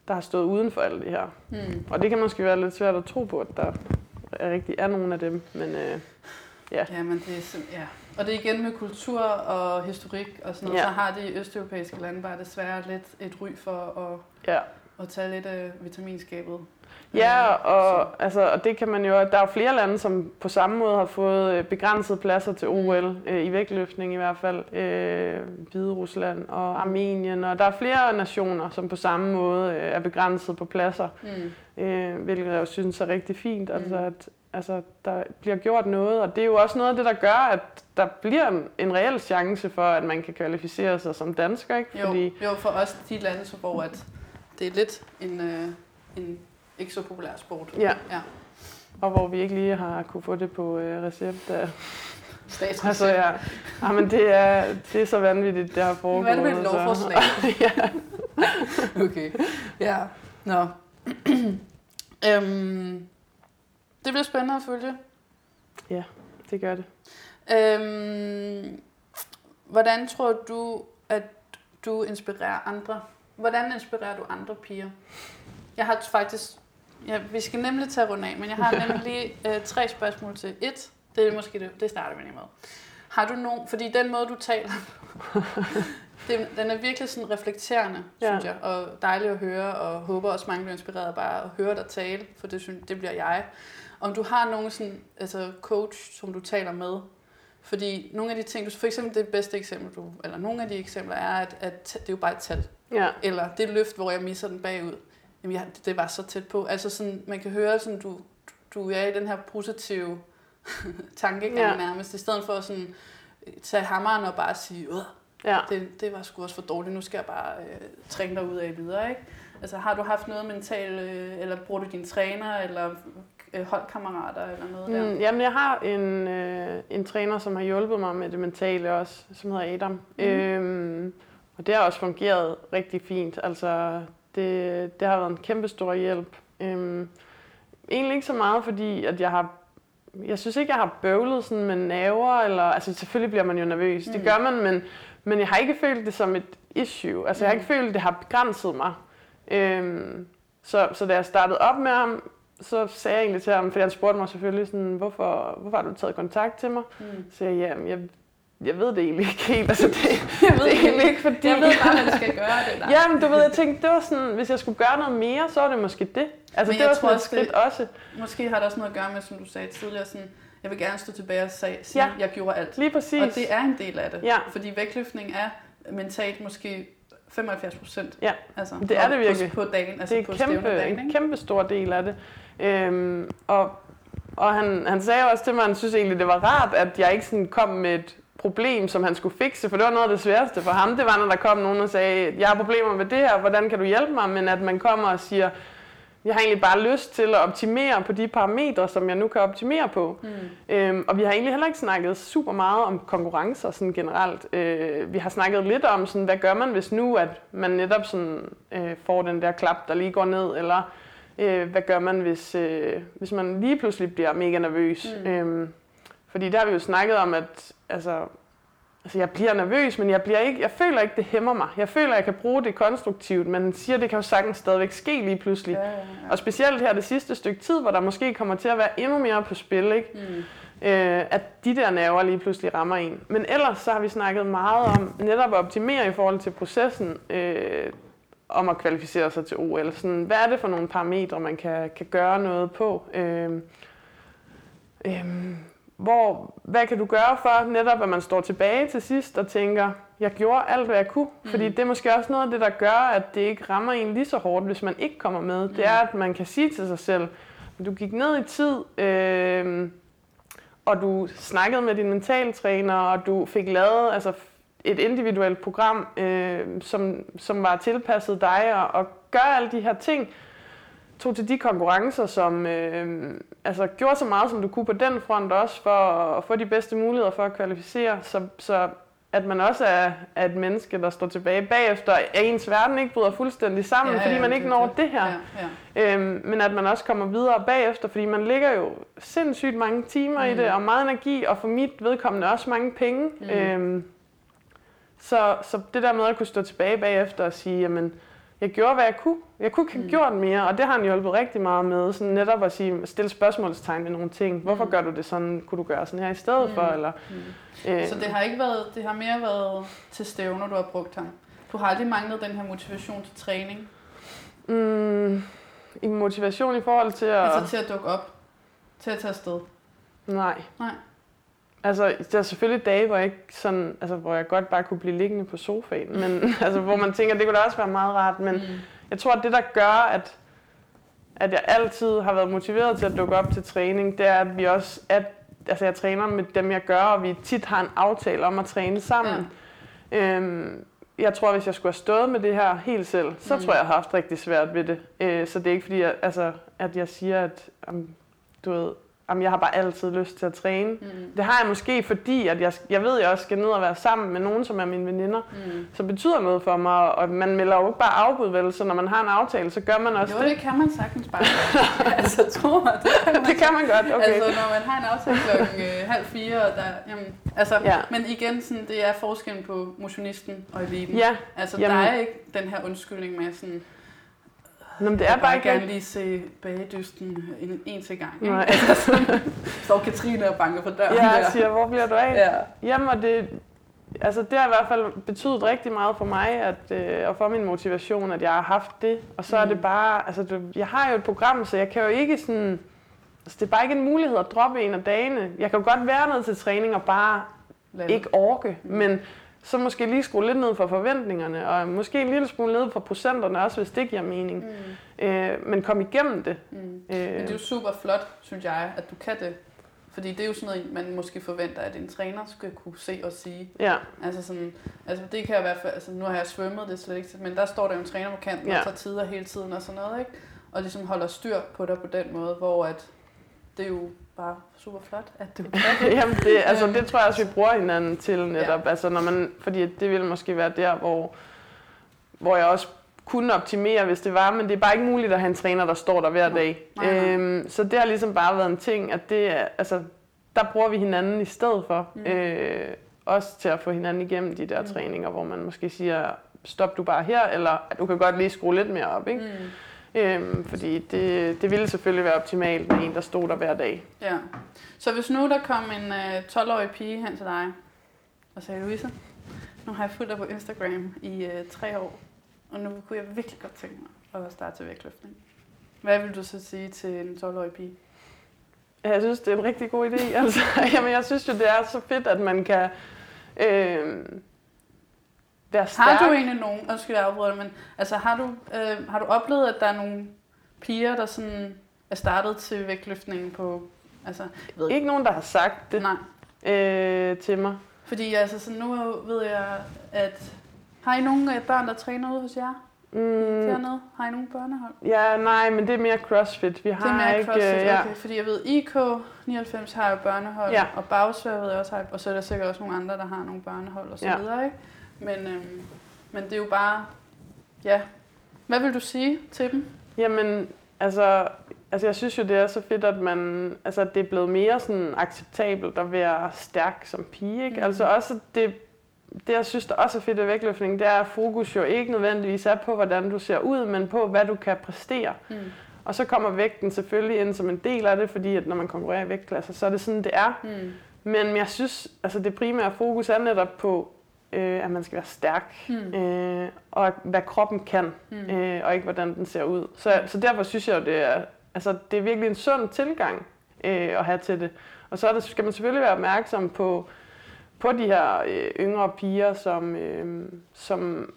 der har stået uden for alt det her. Mm. Og det kan måske være lidt svært at tro på, at der er rigtig er nogen af dem. Men øh, ja. Ja, men det er sim- ja. Og det er igen med kultur og historik og sådan noget, ja. så har de østeuropæiske lande bare desværre lidt et ry for at, ja. at tage lidt af vitaminskabet. Ja, og, altså, og det kan man jo, der er jo flere lande, som på samme måde har fået øh, begrænsede pladser til OL, øh, i vægtløftning i hvert fald, øh, Hvide Rusland og Armenien, og der er flere nationer, som på samme måde øh, er begrænset på pladser, mm. øh, hvilket jeg jo synes er rigtig fint, altså, mm. altså at altså, der bliver gjort noget, og det er jo også noget af det, der gør, at der bliver en, en reel chance for, at man kan kvalificere sig som dansker, ikke? Jo, Fordi, jo for os de lande, hvor at det er lidt en, øh, en ikke så populær sport. Ja. ja. Og hvor vi ikke lige har kunne få det på øh, recept af Statsrecept. Altså, ja. ja. men det er, det er så vanvittigt, det har foregået. Hvad er det med et lovforslag? ja. okay. Ja. Nå. øhm, det bliver spændende at følge. Ja, det gør det. Øhm, hvordan tror du, at du inspirerer andre? Hvordan inspirerer du andre piger? Jeg har faktisk... Ja, vi skal nemlig tage rundt af, men jeg har nemlig lige øh, tre spørgsmål til. Et, det er måske det, det starter vi med. Har du nogen... Fordi den måde, du taler det, den er virkelig sådan reflekterende, ja. synes jeg, og dejligt at høre, og håber også mange bliver inspireret bare at høre dig tale, for det, synes, det bliver jeg. Om du har nogen sådan, altså coach, som du taler med, fordi nogle af de ting, du, for eksempel det bedste eksempel, du, eller nogle af de eksempler er, at, at det er jo bare et tal. Ja. Eller det løft, hvor jeg misser den bagud. Jamen, jeg, det var så tæt på. Altså sådan, man kan høre, sådan, du, du er i den her positive tankegang ja. nærmest, i stedet for at sådan, tage hammeren og bare sige, Åh, ja. det, det var sgu også for dårligt, nu skal jeg bare øh, træne dig ud af videre. Ikke? Altså, har du haft noget mentalt, øh, eller bruger du din træner, eller øh, holdkammerater eller noget der? Mm, jamen, jeg har en, øh, en træner, som har hjulpet mig med det mentale også, som hedder Adam. Mm. Øhm, og det har også fungeret rigtig fint. Altså, det, det har været en kæmpe stor hjælp. Øhm, egentlig ikke så meget, fordi at jeg har jeg synes ikke, jeg har bøvlet sådan med naver, eller, altså selvfølgelig bliver man jo nervøs, mm. det gør man, men, men jeg har ikke følt det som et issue. Altså jeg har ikke mm. følt, det har begrænset mig. Øhm, så, så da jeg startede op med ham, så sagde jeg egentlig til ham, fordi han spurgte mig selvfølgelig sådan, hvorfor, hvorfor har du taget kontakt til mig? Mm. Så jeg, jamen, jeg, jeg ved det egentlig ikke helt. Altså, det, jeg ved det egentlig ikke, fordi... Jeg ved bare, man skal gøre det der. Jamen, du ved, jeg tænkte, det var sådan, hvis jeg skulle gøre noget mere, så var det måske det. Altså, Men det var sådan et skridt også. Måske har det også noget at gøre med, som du sagde tidligere, sådan, jeg vil gerne stå tilbage og sige, ja. jeg gjorde alt. Lige præcis. Og det er en del af det. Ja. Fordi vægtløftning er mentalt måske 75 procent. Ja, altså, det er det virkelig. På, på dagen, altså det er på kæmpe, dagen, en kæmpe stor del af det. Øhm, og og han, han sagde også til mig, at han synes egentlig, det var rart, at jeg ikke sådan kom med et problem, som han skulle fikse, for det var noget af det sværeste for ham. Det var, når der kom nogen og sagde, jeg har problemer med det her, hvordan kan du hjælpe mig? Men at man kommer og siger, jeg har egentlig bare lyst til at optimere på de parametre, som jeg nu kan optimere på. Mm. Øhm, og vi har egentlig heller ikke snakket super meget om konkurrencer sådan generelt. Øh, vi har snakket lidt om, sådan, hvad gør man, hvis nu at man netop sådan, øh, får den der klap, der lige går ned, eller øh, hvad gør man, hvis, øh, hvis man lige pludselig bliver mega nervøs. Mm. Øhm, fordi der har vi jo snakket om, at altså, altså jeg bliver nervøs, men jeg, bliver ikke, jeg føler ikke, det hæmmer mig. Jeg føler, jeg kan bruge det konstruktivt, men siger, det kan jo sagtens stadigvæk ske lige pludselig. Ja, ja, ja. Og specielt her det sidste stykke tid, hvor der måske kommer til at være endnu mere på spil, ikke? Mm. Øh, at de der nerver lige pludselig rammer en. Men ellers så har vi snakket meget om netop at optimere i forhold til processen, øh, om at kvalificere sig til OL. Sådan, hvad er det for nogle parametre, man kan, kan gøre noget på? Øh, øh, hvor, hvad kan du gøre for netop, at man står tilbage til sidst og tænker, jeg gjorde alt, hvad jeg kunne. Mm. Fordi det er måske også noget af det, der gør, at det ikke rammer en lige så hårdt, hvis man ikke kommer med. Mm. Det er, at man kan sige til sig selv, du gik ned i tid, øh, og du snakkede med din mentaltræner, og du fik lavet altså, et individuelt program, øh, som, som var tilpasset dig, og, og gør alle de her ting, tog til de konkurrencer, som øh, altså, gjorde så meget, som du kunne på den front også, for at få de bedste muligheder for at kvalificere, så, så at man også er, er et menneske, der står tilbage bagefter, at ens verden ikke bryder fuldstændig sammen, ja, ja, fordi man ikke når det her. Ja, ja. Øhm, men at man også kommer videre bagefter, fordi man ligger jo sindssygt mange timer mm. i det, og meget energi, og for mit vedkommende også mange penge. Mm. Øhm, så, så det der med at kunne stå tilbage bagefter og sige, jamen, jeg gjorde, hvad jeg kunne. Jeg kunne ikke have mm. gjort mere, og det har han hjulpet rigtig meget med. Sådan netop at sige, stille spørgsmålstegn ved nogle ting. Hvorfor mm. gør du det sådan? Kunne du gøre sådan her i stedet mm. for? Eller, mm. øh, så det har ikke været, det har mere været til stævner, du har brugt ham? Du har aldrig manglet den her motivation til træning? Mm, en motivation i forhold til at... Altså til at dukke op? Til at tage afsted? Nej. Nej. Altså, der er selvfølgelig dage, hvor jeg, ikke sådan, altså, hvor jeg godt bare kunne blive liggende på sofaen, men altså, hvor man tænker, det kunne da også være meget rart, men mm. jeg tror, at det, der gør, at, at jeg altid har været motiveret til at dukke op til træning, det er, at vi også, at, altså, jeg træner med dem, jeg gør, og vi tit har en aftale om at træne sammen. Ja. Øhm, jeg tror, hvis jeg skulle have stået med det her helt selv, så mm. tror jeg, jeg har haft rigtig svært ved det. Øh, så det er ikke fordi, jeg, altså, at jeg siger, at um, du ved, jamen, jeg har bare altid lyst til at træne. Mm. Det har jeg måske, fordi at jeg, jeg ved, at jeg også skal ned og være sammen med nogen, som er mine veninder, mm. som betyder noget for mig. Og man melder jo ikke bare afbud, vel? Så når man har en aftale, så gør man også jo, det. Jo, det kan man sagtens bare. altså, tro mig, det kan man, det kan man godt, okay. Altså, når man har en aftale klokken øh, halv fire, og der, jamen, altså, ja. men igen, sådan, det er forskellen på motionisten og eliten. Ja. Altså, jamen. der er ikke den her undskyldning med sådan, Nå, men det er jeg bare ikke gerne lige se bagedysten en, en til gang. Ikke? Nej. Altså, står Katrine og banker på døren Ja, jeg siger, hvor bliver du af? Ja. Jamen, og det, altså det har i hvert fald betydet rigtig meget for mig, at, øh, og for min motivation, at jeg har haft det. Og så mm. er det bare, altså det, jeg har jo et program, så jeg kan jo ikke sådan, altså det er bare ikke en mulighed at droppe en af dagene. Jeg kan jo godt være ned til træning og bare Lad. ikke orke, mm. men så måske lige skrue lidt ned for forventningerne, og måske en lille smule ned for procenterne også, hvis det giver mening. Mm. Øh, men kom igennem det. Mm. Øh, men det er jo super flot, synes jeg, at du kan det. Fordi det er jo sådan noget, man måske forventer, at en træner skal kunne se og sige. Ja. Altså, sådan, altså det kan jeg i hvert fald, altså nu har jeg svømmet det slet ikke, men der står der jo en træner på kanten ja. og tager tider hele tiden og sådan noget, ikke? Og ligesom holder styr på dig på den måde, hvor at det er jo bare super flot, at du. Jamen det, altså, det tror jeg også, vi bruger hinanden til netop. Ja. Altså, når man, fordi det ville måske være der, hvor, hvor jeg også kunne optimere, hvis det var, men det er bare ikke muligt at have en træner, der står der hver dag. Nej, nej. Øhm, så det har ligesom bare været en ting, at det altså, der bruger vi hinanden i stedet for. Mm. Øh, også til at få hinanden igennem de der mm. træninger, hvor man måske siger, stop du bare her, eller du kan godt lige skrue lidt mere op. Ikke? Mm. Øhm, fordi det, det ville selvfølgelig være optimalt med en, der stod der hver dag. Ja. Så hvis nu der kom en øh, 12-årig pige hen til dig og sagde, Louise, nu har jeg fulgt dig på Instagram i øh, tre år, og nu kunne jeg virkelig godt tænke mig at starte til vægtløftning. Hvad vil du så sige til en 12-årig pige? Jeg synes, det er en rigtig god idé. Altså, jamen, jeg synes jo, det er så fedt, at man kan øh, være stærk. Har du egentlig nogen, undskyld jeg afbryder men altså, har, du, øh, har du oplevet, at der er nogle piger, der sådan er startet til vægtløftningen på... Altså, jeg ved ikke nogen, der har sagt det Nej. Øh, til mig. Fordi altså, så nu ved jeg, at... Har I nogle øh, børn, der træner ude hos jer? Mm. Dernede? Har I nogle børnehold? Ja, nej, men det er mere CrossFit. Vi har det er mere ikke, CrossFit, ja. okay. Fordi jeg ved, IK 99 har jo børnehold, ja. og Bagsvær ved jeg også har, og så er der sikkert også nogle andre, der har nogle børnehold og så ja. videre, ikke? Men, øhm, men det er jo bare, ja. Hvad vil du sige til dem? Jamen, altså, altså jeg synes jo, det er så fedt, at man, altså det er blevet mere sådan acceptabelt at være stærk som pige, ikke? Mm. Altså også det det, jeg synes, der også er fedt ved vægtløftning, det er, at fokus jo ikke nødvendigvis er på, hvordan du ser ud, men på, hvad du kan præstere. Mm. Og så kommer vægten selvfølgelig ind som en del af det, fordi at når man konkurrerer i vægtklasser, så er det sådan, det er. Mm. Men jeg synes, altså det primære fokus er netop på, øh, at man skal være stærk, mm. øh, og hvad kroppen kan, mm. øh, og ikke hvordan den ser ud. Så, så derfor synes jeg, det er, altså, det er virkelig en sund tilgang øh, at have til det. Og så er det, skal man selvfølgelig være opmærksom på, på de her øh, yngre piger, som, øh, som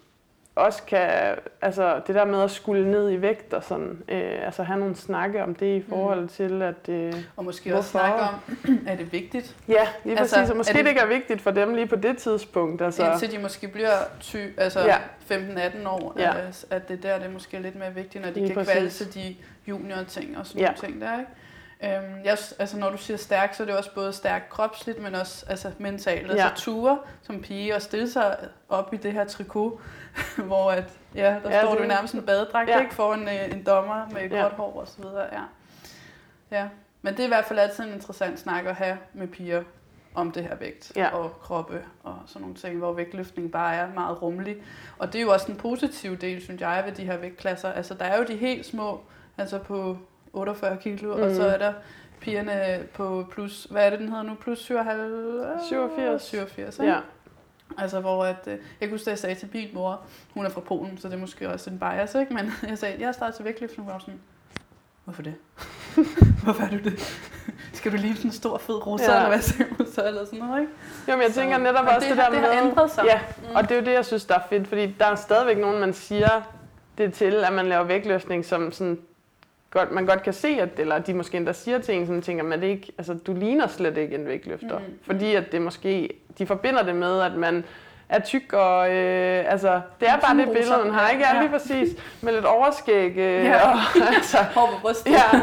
også kan, altså det der med at skulle ned i vægt og sådan, øh, altså have nogle snakke om det i mm. forhold til, at øh, Og måske hvorfor? også snakke om, er det vigtigt? Ja, lige altså, præcis, og måske det, det ikke er vigtigt for dem lige på det tidspunkt. Altså. Indtil de måske bliver ty, altså ja. 15-18 år, ja. at, at det der det er måske lidt mere vigtigt, når de lige kan kvalse de junior-ting og sådan ja. nogle ting der, ikke? Øhm, jeg, altså når du siger stærk, så er det også både stærk kropsligt, men også altså mentalt. Altså, ja. Altså ture som pige og stille sig op i det her trikot, hvor at, ja, der ja, står det... du nærmest en badedragt, ja. ikke? Foran en, øh, en dommer med ja. gråt hår og så videre. Ja. ja. Men det er i hvert fald altid en interessant snak at have med piger om det her vægt ja. og kroppe og sådan nogle ting, hvor vægtløftning bare er meget rummelig. Og det er jo også en positiv del, synes jeg, ved de her vægtklasser. Altså, der er jo de helt små, altså på 48 kilo, mm. og så er der pigerne på plus, hvad er det, den hedder nu? Plus 87? 87. 87, ikke? Ja. Altså, hvor at, øh, jeg kunne huske, at jeg sagde til min mor, hun er fra Polen, så det er måske også en bias, ikke? Men jeg sagde, jeg har startet til vægtløftning, og sådan, hvorfor det? hvorfor er du det? Skal du lige sådan en stor, fed russer, ja. eller hvad siger så, eller sådan noget, ikke? Jo, men jeg tænker så, netop også det, det der det med... Det har ændret sig. Ja, mm. og det er jo det, jeg synes, der er fedt, fordi der er stadigvæk nogen, man siger det til, at man laver vægtløftning, som sådan godt, man godt kan se, at, eller de måske endda siger til en, sådan tænker, man det ikke, altså, du ligner slet ikke en vægtløfter. Mm. Fordi at det måske, de forbinder det med, at man er tyk, og øh, altså, det er bare det billede, man har, ikke? Ja, lige præcis, med lidt overskæg. Øh, ja. og, altså, Hår på brystet. Ja.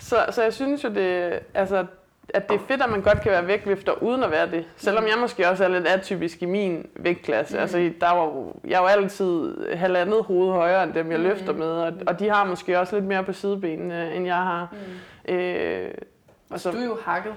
Så, så jeg synes jo, det, altså, at det er fedt, at man godt kan være vægtløfter uden at være det. Selvom jeg måske også er lidt atypisk i min vægtklasse. Mm. Altså, der var jo, jeg er jo altid halvandet hoved højere end dem, jeg mm. løfter med. Og, og de har måske også lidt mere på sidebenene, end jeg har. Mm. Øh, og så, du er jo hakket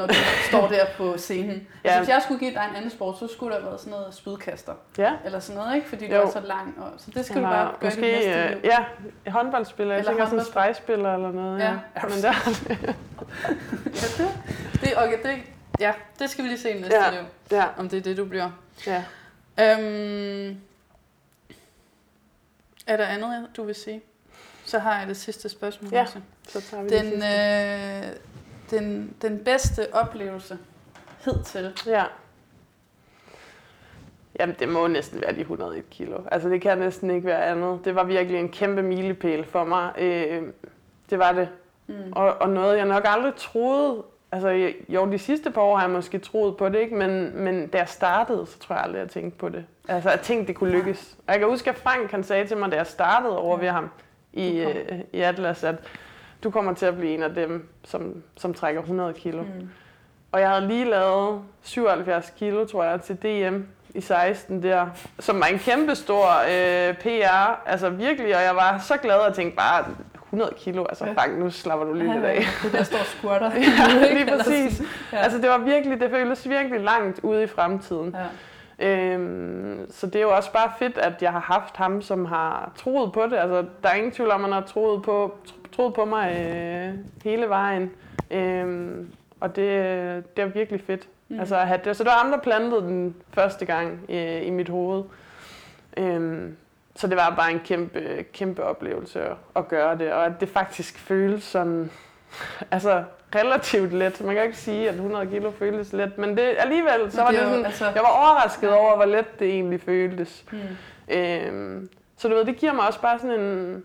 når du står der på scenen. Ja. Altså, hvis jeg skulle give dig en anden sport, så skulle der have været sådan noget spydkaster. Ja. Eller sådan noget, ikke? Fordi du jo. er så lang. Og, så det skal du bare gøre måske, det næste liv. Ja, håndboldspiller. Eller jeg tænker sådan en stregspiller eller noget. Ja. ja. Men der, ja, det, det, okay, det, ja, det skal vi lige se næste ja. liv. Ja. Om det er det, du bliver. Ja. Øhm, er der andet, du vil sige? Så har jeg det sidste spørgsmål. Ja, også. Så tager vi Den, det sidste. øh, den, den bedste oplevelse hidtil. Ja. Jamen, det må næsten være de 101 kilo. Altså, det kan næsten ikke være andet. Det var virkelig en kæmpe milepæl for mig. Øh, det var det. Mm. Og, og noget, jeg nok aldrig troede... Altså, jeg- jo, de sidste par år har jeg måske troet på det, ikke? Men, men da jeg startede, så tror jeg aldrig, jeg tænkte på det. Altså, jeg tænkte, det kunne lykkes. Og jeg kan huske, at Frank han sagde til mig, da jeg startede over ved ham i, øh, i Atlas, at du kommer til at blive en af dem, som, som trækker 100 kilo. Mm. Og jeg havde lige lavet 77 kilo, tror jeg, til DM i 16 der, som var en kæmpe stor øh, PR, altså virkelig, og jeg var så glad og tænkte bare, 100 kilo, altså Ja. Nu slapper du lige lidt af. Det der står squatter. Ja, lige præcis. Ja. Altså det var virkelig, det føltes virkelig langt ude i fremtiden. Ja. Øhm, så det er jo også bare fedt, at jeg har haft ham, som har troet på det. Altså, der er ingen tvivl om, at han har troet på, troet på mig øh, hele vejen. Øhm, og det, det er virkelig fedt. Mm. Altså, at have det. Så det var ham, der plantede den første gang i, i mit hoved. Øhm, så det var bare en kæmpe, kæmpe oplevelse at, at gøre det, og at det faktisk føles sådan, altså relativt let. Man kan ikke sige, at 100 kilo føles let, men det, alligevel, så var det det sådan, altså- jeg var overrasket over, hvor let det egentlig føltes. Mm. Øhm, så du ved, det giver mig også bare sådan en,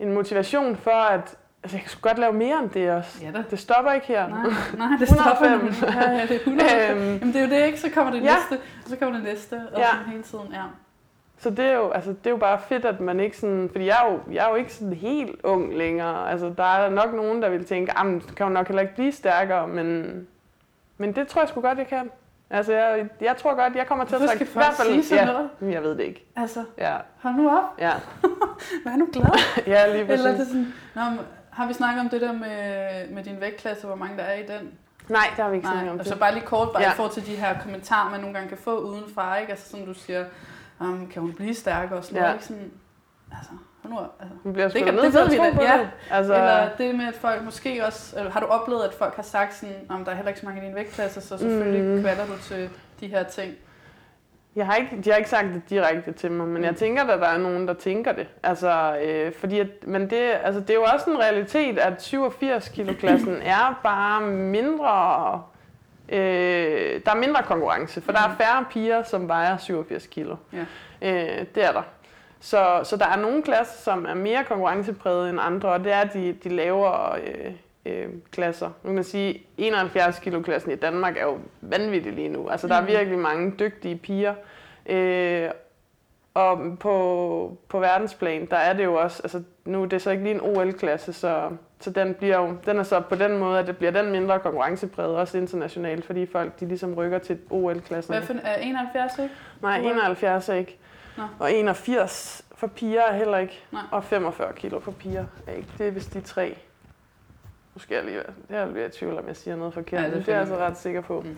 en motivation for, at altså, jeg sgu godt lave mere end det også. Ja da. Det stopper ikke her. Nej, nej, det stopper 105. nemlig. Ja, ja, det er 105. Øhm, Jamen det er jo det, ikke? Så kommer det Ja. næste, og så kommer det næste, og Ja. sådan hele tiden, ja. Så det er, jo, altså, det er jo bare fedt, at man ikke sådan... Fordi jeg er jo, jeg er jo ikke sådan helt ung længere. Altså, der er nok nogen, der vil tænke, at kan jo nok heller ikke blive stærkere, men, men det tror jeg sgu godt, jeg kan. Altså, jeg, jeg tror godt, jeg kommer til at trække... skal folk sige sådan ja, noget? Jeg ved det ikke. Altså, Ja, hold nu op. ja. Vær nu glad. ja lige Eller er det præcis. sådan, Nå, har vi snakket om det der med, med din vægtklasse, hvor mange der er i den? Nej, der har vi ikke snakket om og det. så bare lige kort, bare ja. i forhold til de her kommentarer, man nogle gange kan få udenfra, ikke? Altså som du siger, um, kan hun blive stærkere og sådan Ja. noget, ikke? Sådan, altså, hold nu altså. Vi bliver Det kan- det ved vi da, på ja. det. Altså, Eller det med, at folk måske også, eller har du oplevet, at folk har sagt sådan, om der er heller ikke så mange i din vægtklasse, så selvfølgelig Mm. mm. kvalder du til de her ting. Jeg har ikke, de har ikke sagt det direkte til mig, men jeg Mm. tænker, at der er nogen, der tænker det. Altså, øh, fordi at, men det, altså, det er jo også en realitet, at 87 kilo klassen er bare mindre... Øh, der er mindre konkurrence, for der er Mm. færre piger, som vejer 87 kilo. Ja. Øh, det er der. Så, så der er nogle klasser, som er mere konkurrencepræget end andre, og det er de, de lavere øh, øh, klasser. Nu kan man sige, 71 kilo klassen i Danmark er jo vanvittig lige nu. Altså, der er Mhm. virkelig mange dygtige piger. Øh, og på, på verdensplan, der er det jo også, altså nu er det så ikke lige en OL-klasse, så, så den, bliver jo, den er så på den måde, at det bliver den mindre konkurrencepræget, også internationalt, fordi folk de ligesom rykker til OL-klassen. Hvad for er 71, ikke? Nej, OL? 71 er ikke. Nå. Og 81 for piger er heller ikke. Nej. Og 45 kilo for piger er ikke. Det er vist de tre. Nu skal jeg lige jeg er lige i tvivl, om jeg siger noget forkert, Ja, det det, det er jeg altså ret sikker på. Mm.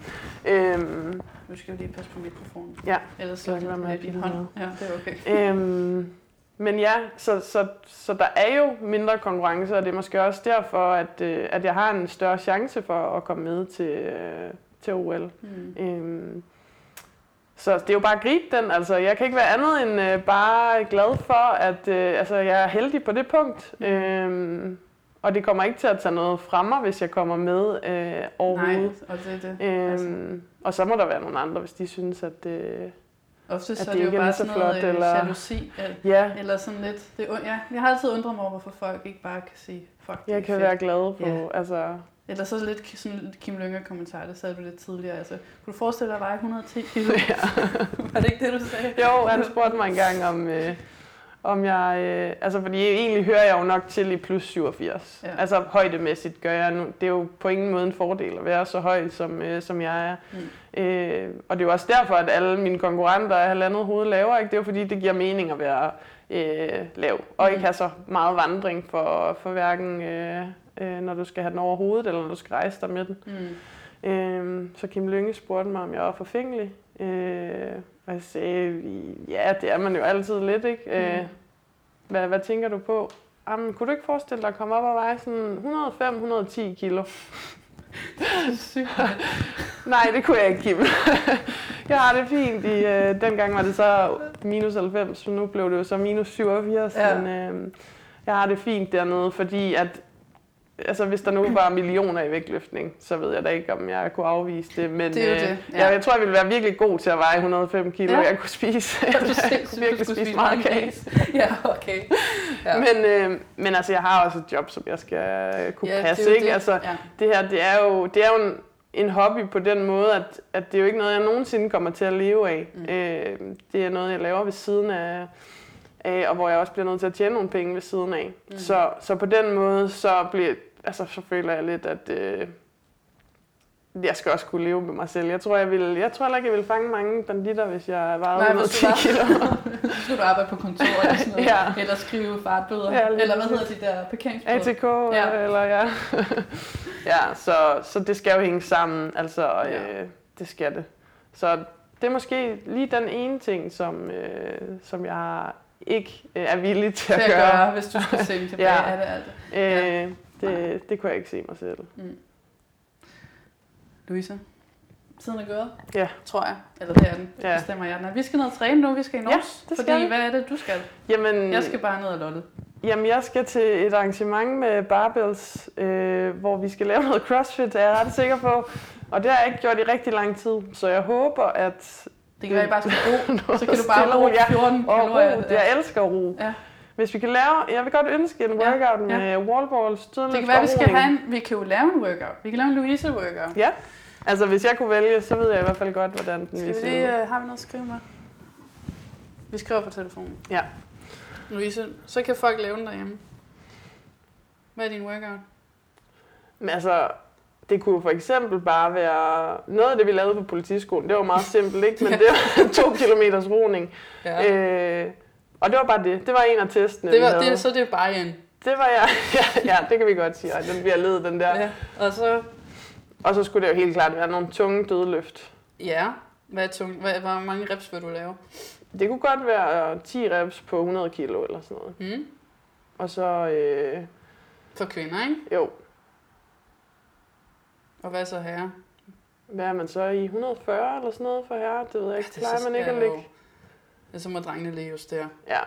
Øhm, Nu skal vi lige passe på mikrofonen. Ja, Ellers er jeg det med din hånd. Ja, det er okay. øhm, men ja, så, så, så der er jo mindre konkurrence, og det er måske også derfor, at, øh, at jeg har en større chance for at komme med til, øh, til OL. Mm. Øhm, så det er jo bare at gribe den. Altså, jeg kan ikke være andet end øh, bare glad for, at øh, altså, jeg er heldig på det punkt. Mm. Øhm, og det kommer ikke til at tage noget fra mig, hvis jeg kommer med øh, Nej, overhovedet. og det er det. Øhm, altså. Og så må der være nogle andre, hvis de synes, at øh, Ofte så at er det det jo er bare lige så sådan noget flot, øh, eller- jalousi, eller, ja, eller sådan lidt. Det, ja, jeg har altid undret mig over, hvorfor folk ikke bare kan sige, fuck, det jeg kan fedt. være glad på. Ja. Altså, Eller så lidt sådan lidt Kim Lynger kommentar, det sagde du lidt tidligere. Altså, kunne du forestille dig at veje 110 kilo? ja. Var det ikke det, du sagde? Jo, han spurgte mig engang om, øh, om jeg... Øh, altså, fordi egentlig hører jeg jo nok til i plus 87. Ja. Ja. Altså, højdemæssigt gør jeg nu. Det er jo på ingen måde en fordel at være så høj, som, øh, som jeg er. Mm. Øh, og det er jo også derfor, at alle mine konkurrenter er halvandet hoved lavere. Ikke? Det er jo fordi, det giver mening at være øh, lav. Og Mm. ikke have så meget vandring for, for hverken, øh, øh, når du skal have den over hovedet, eller når du skal rejse dig med den. Mm. Øh, så Kim Lynge spurgte mig, om jeg var forfængelig. Øh, og jeg sagde, ja, det er man jo altid lidt, ikke? Mm. Øh, hvad, hvad tænker du på? Jamen, kunne du ikke forestille dig at komme op og veje sådan 105-110 kilo? Sygt. Nej, det kunne jeg ikke, Kim. Jeg har det fint. I, øh, dengang var det så minus 90, så nu blev det jo så minus 87. Ja. Men øh, jeg har det fint dernede, fordi at altså, hvis der nu var millioner i vægtløftning, så ved jeg da ikke, om jeg kunne afvise det. Men Det er øh, det, ja. jeg, jeg tror, jeg ville være virkelig god til at veje 105 kilo. Ja. Jeg kunne spise, Du jeg kunne virkelig skulle spise meget kage. Ja, okay. Ja. Men, øh, men altså, jeg har også et job, som jeg skal øh, kunne Ja, passe. det ikke? det. Altså, Ja. det her, det er jo, det er jo en, en hobby på den måde, at, at det er jo ikke noget, jeg nogensinde kommer til at leve af. Mm. Øh, det er noget, jeg laver ved siden af, af, og hvor jeg også bliver nødt til at tjene nogle penge ved siden af. Mm. Så, så på den måde, så, bliver, altså, så føler jeg lidt, at øh, jeg skal også kunne leve med mig selv. Jeg tror, jeg, vil, jeg tror heller ikke, jeg vil fange mange banditter, hvis jeg vejede Nej, 110 hvis du kilo. Så skulle du arbejde på kontor eller sådan noget. Ja. Eller skrive fartbøder. Ja, eller hvad hedder de der parkeringsbøder? ATK, Ja. eller ja. ja, så, så det skal jo hænge sammen, altså, Ja. ja. øh, det skal det. Så det er måske lige den ene ting, som, øh, som jeg ikke øh, er villig til Til at at gøre. gøre, hvis du skulle sænke tilbage Ja. af det alt. Øh, det, det kunne jeg ikke se mig selv. Louise, tiden er gået. Ja. Tror jeg. Eller det er den. Ja. Ja. Bestemmer jeg den. er. Vi skal ned og træne nu. Vi skal i Nors. Ja, det fordi, hvad er det, du skal? Jamen, Jeg skal bare ned og lotte. jamen, jeg skal til et arrangement med barbells, øh, hvor vi skal lave noget crossfit, er jeg ret sikker på. Og det har jeg ikke gjort i rigtig lang tid, så jeg håber, at Det kan være, at I bare skal ro. Så kan du bare ro roligt. Ja, 14 Og kalorier. ro, jeg elsker ro. Ja. Hvis vi kan lave, jeg vil godt ønske en Ja, workout ja. med wallballs, Det kan være, vi skal have en, vi kan jo lave en workout. Vi kan lave en Louise workout. Ja, altså hvis jeg kunne vælge, så ved jeg i hvert fald godt, hvordan den Skal vi se lige, ud. uh, har vi noget at skrive med? Vi skriver på telefonen. Ja. Louise, så kan folk lave den derhjemme. Hvad er din workout? Men altså, det kunne for eksempel bare være noget af det, vi lavede på politiskolen. Det var meget simpelt, ikke? Men det var to kilometers roning. Ja. Øh, og det var bare det. Det var en af testene, det var, det, så det er bare en. det var jeg. Ja, ja, det kan vi godt sige. Ej, den bliver led, den der. Ja. Og så, Og så skulle det jo helt klart være nogle tunge dødløft. ja, hvad er tung, hvad, hvor mange reps vil du lave? Det kunne godt være øh, 10 reps på 100 kilo eller sådan noget. Hmm? Og så, øh, For kvinder, ikke? jo, Og hvad så herre? hvad er man så i 140 eller sådan noget for herre? Det ved jeg ikke. Plejer man ikke at ligge? Er så må drengene lige justere. Ja.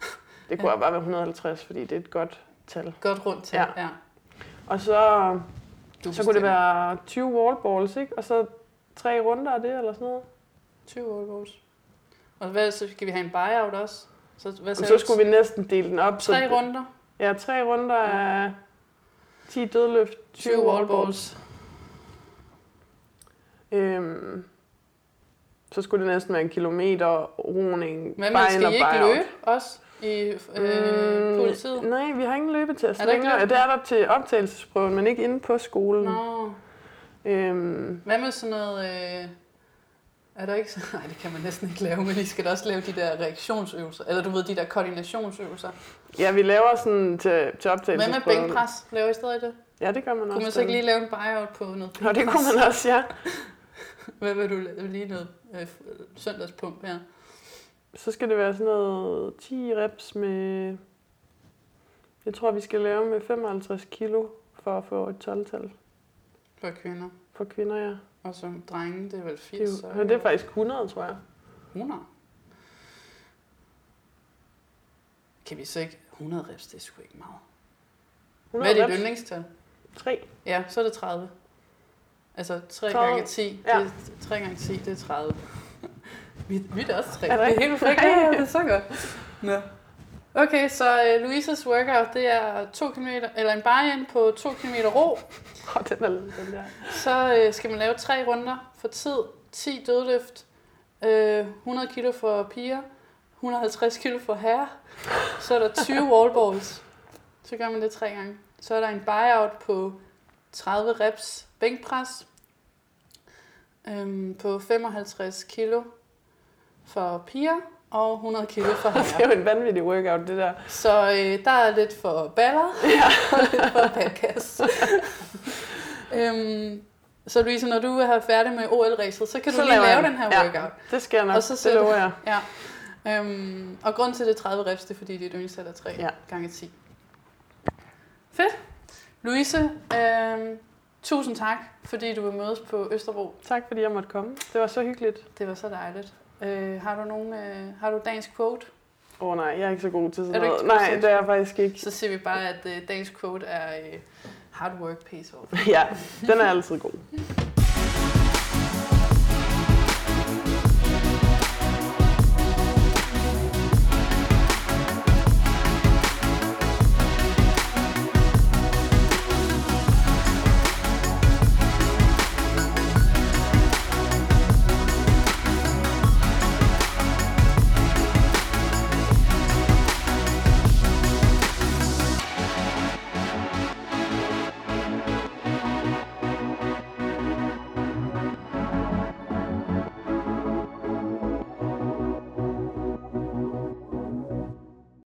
Det kunne Ja. ja. bare være 150, fordi det er et godt tal. Godt rundt til. Ja. ja. Og så, Du så kunne det være 20 wallballs, ikke? Og så tre runder af det, eller sådan noget. 20 wallballs. Og hvad, så skal vi have en buyout også? Så, hvad så du? skulle vi næsten dele den op. så- Tre runder, Ja, tre runder af 10 dødløft, 20, 20 wallballs. wallballs. Øhm, så skulle det næsten være en kilometer roning. Hvad bare med, skal I ikke løbe også i øh, Mm, politiet? Nej, vi har ingen løbetest Er der længere. Det er der til optagelsesprøven, men ikke inde på skolen. Nå. Øhm, Hvad med sådan noget... Øh, er der ikke så... Nej, det kan man næsten ikke lave, men I skal da også lave de der reaktionsøvelser. Eller du ved, de der koordinationsøvelser. ja, vi laver sådan til, til Hvad optagelsesprøven. med bænkpres? Laver I stadig det? Ja, det gør man også. Kunne man så ikke lige lave en buyout på noget Nå, det kunne man også, ja. Hvad vil du? Lige noget øh, søndagspump her. Så skal det være sådan noget 10 reps med... Jeg tror, vi skal lave med 55 kilo for at få et 12-tal For kvinder. for kvinder, ja. Og som drenge, det er vel Det 80. er, så det er faktisk 100, tror jeg. 100. Kan vi så ikke... 100 reps, det er sgu ikke meget. 100 Hvad er dit reps. yndlingstal? 3. Ja, så er det 30. Altså 3 30. gange 10, Ja. det er, 3 gange 10, det er 30. vi, vi er også 3. Er det er helt perfekt. Ja, ja, det er så godt. Nå. Okay, så uh, Louises workout, det er 2 km, eller en buy-in på 2 km ro. Åh, den er den der. Så uh, skal man lave tre runder for tid, 10 dødløft, uh, 100 kg for piger, 150 kg for herrer. Så er der 20 wallballs. Så gør man det tre gange. Så er der en buyout på 30 reps bænkpres øhm, på 55 kilo for piger og 100 kilo for Det er herrer. jo en vanvittig workout, det der. Så øh, der er lidt for baller og lidt for podcast. øhm, så Louise, når du er færdig med OL-ræset, så kan du Så lige laver lave den her Ja. workout. Det skal jeg nok, Og så det lover jeg. Ja. Øhm, og grund til det er 30 reps, det er fordi dit yndlingstal er 3 Ja. gange 10. Fedt. Louise, øhm, Tusind tak, fordi du vil mødes på Østerbro. Tak fordi jeg måtte komme. Det var så hyggeligt. Det var så dejligt. Øh, har du nogen, øh, har du dagens quote? Åh oh, nej, jeg er ikke så god til sådan noget. Nej, det er jeg faktisk ikke. Så siger vi bare, at øh, dagens quote er øh, hard work pays off. Ja, den er altid god.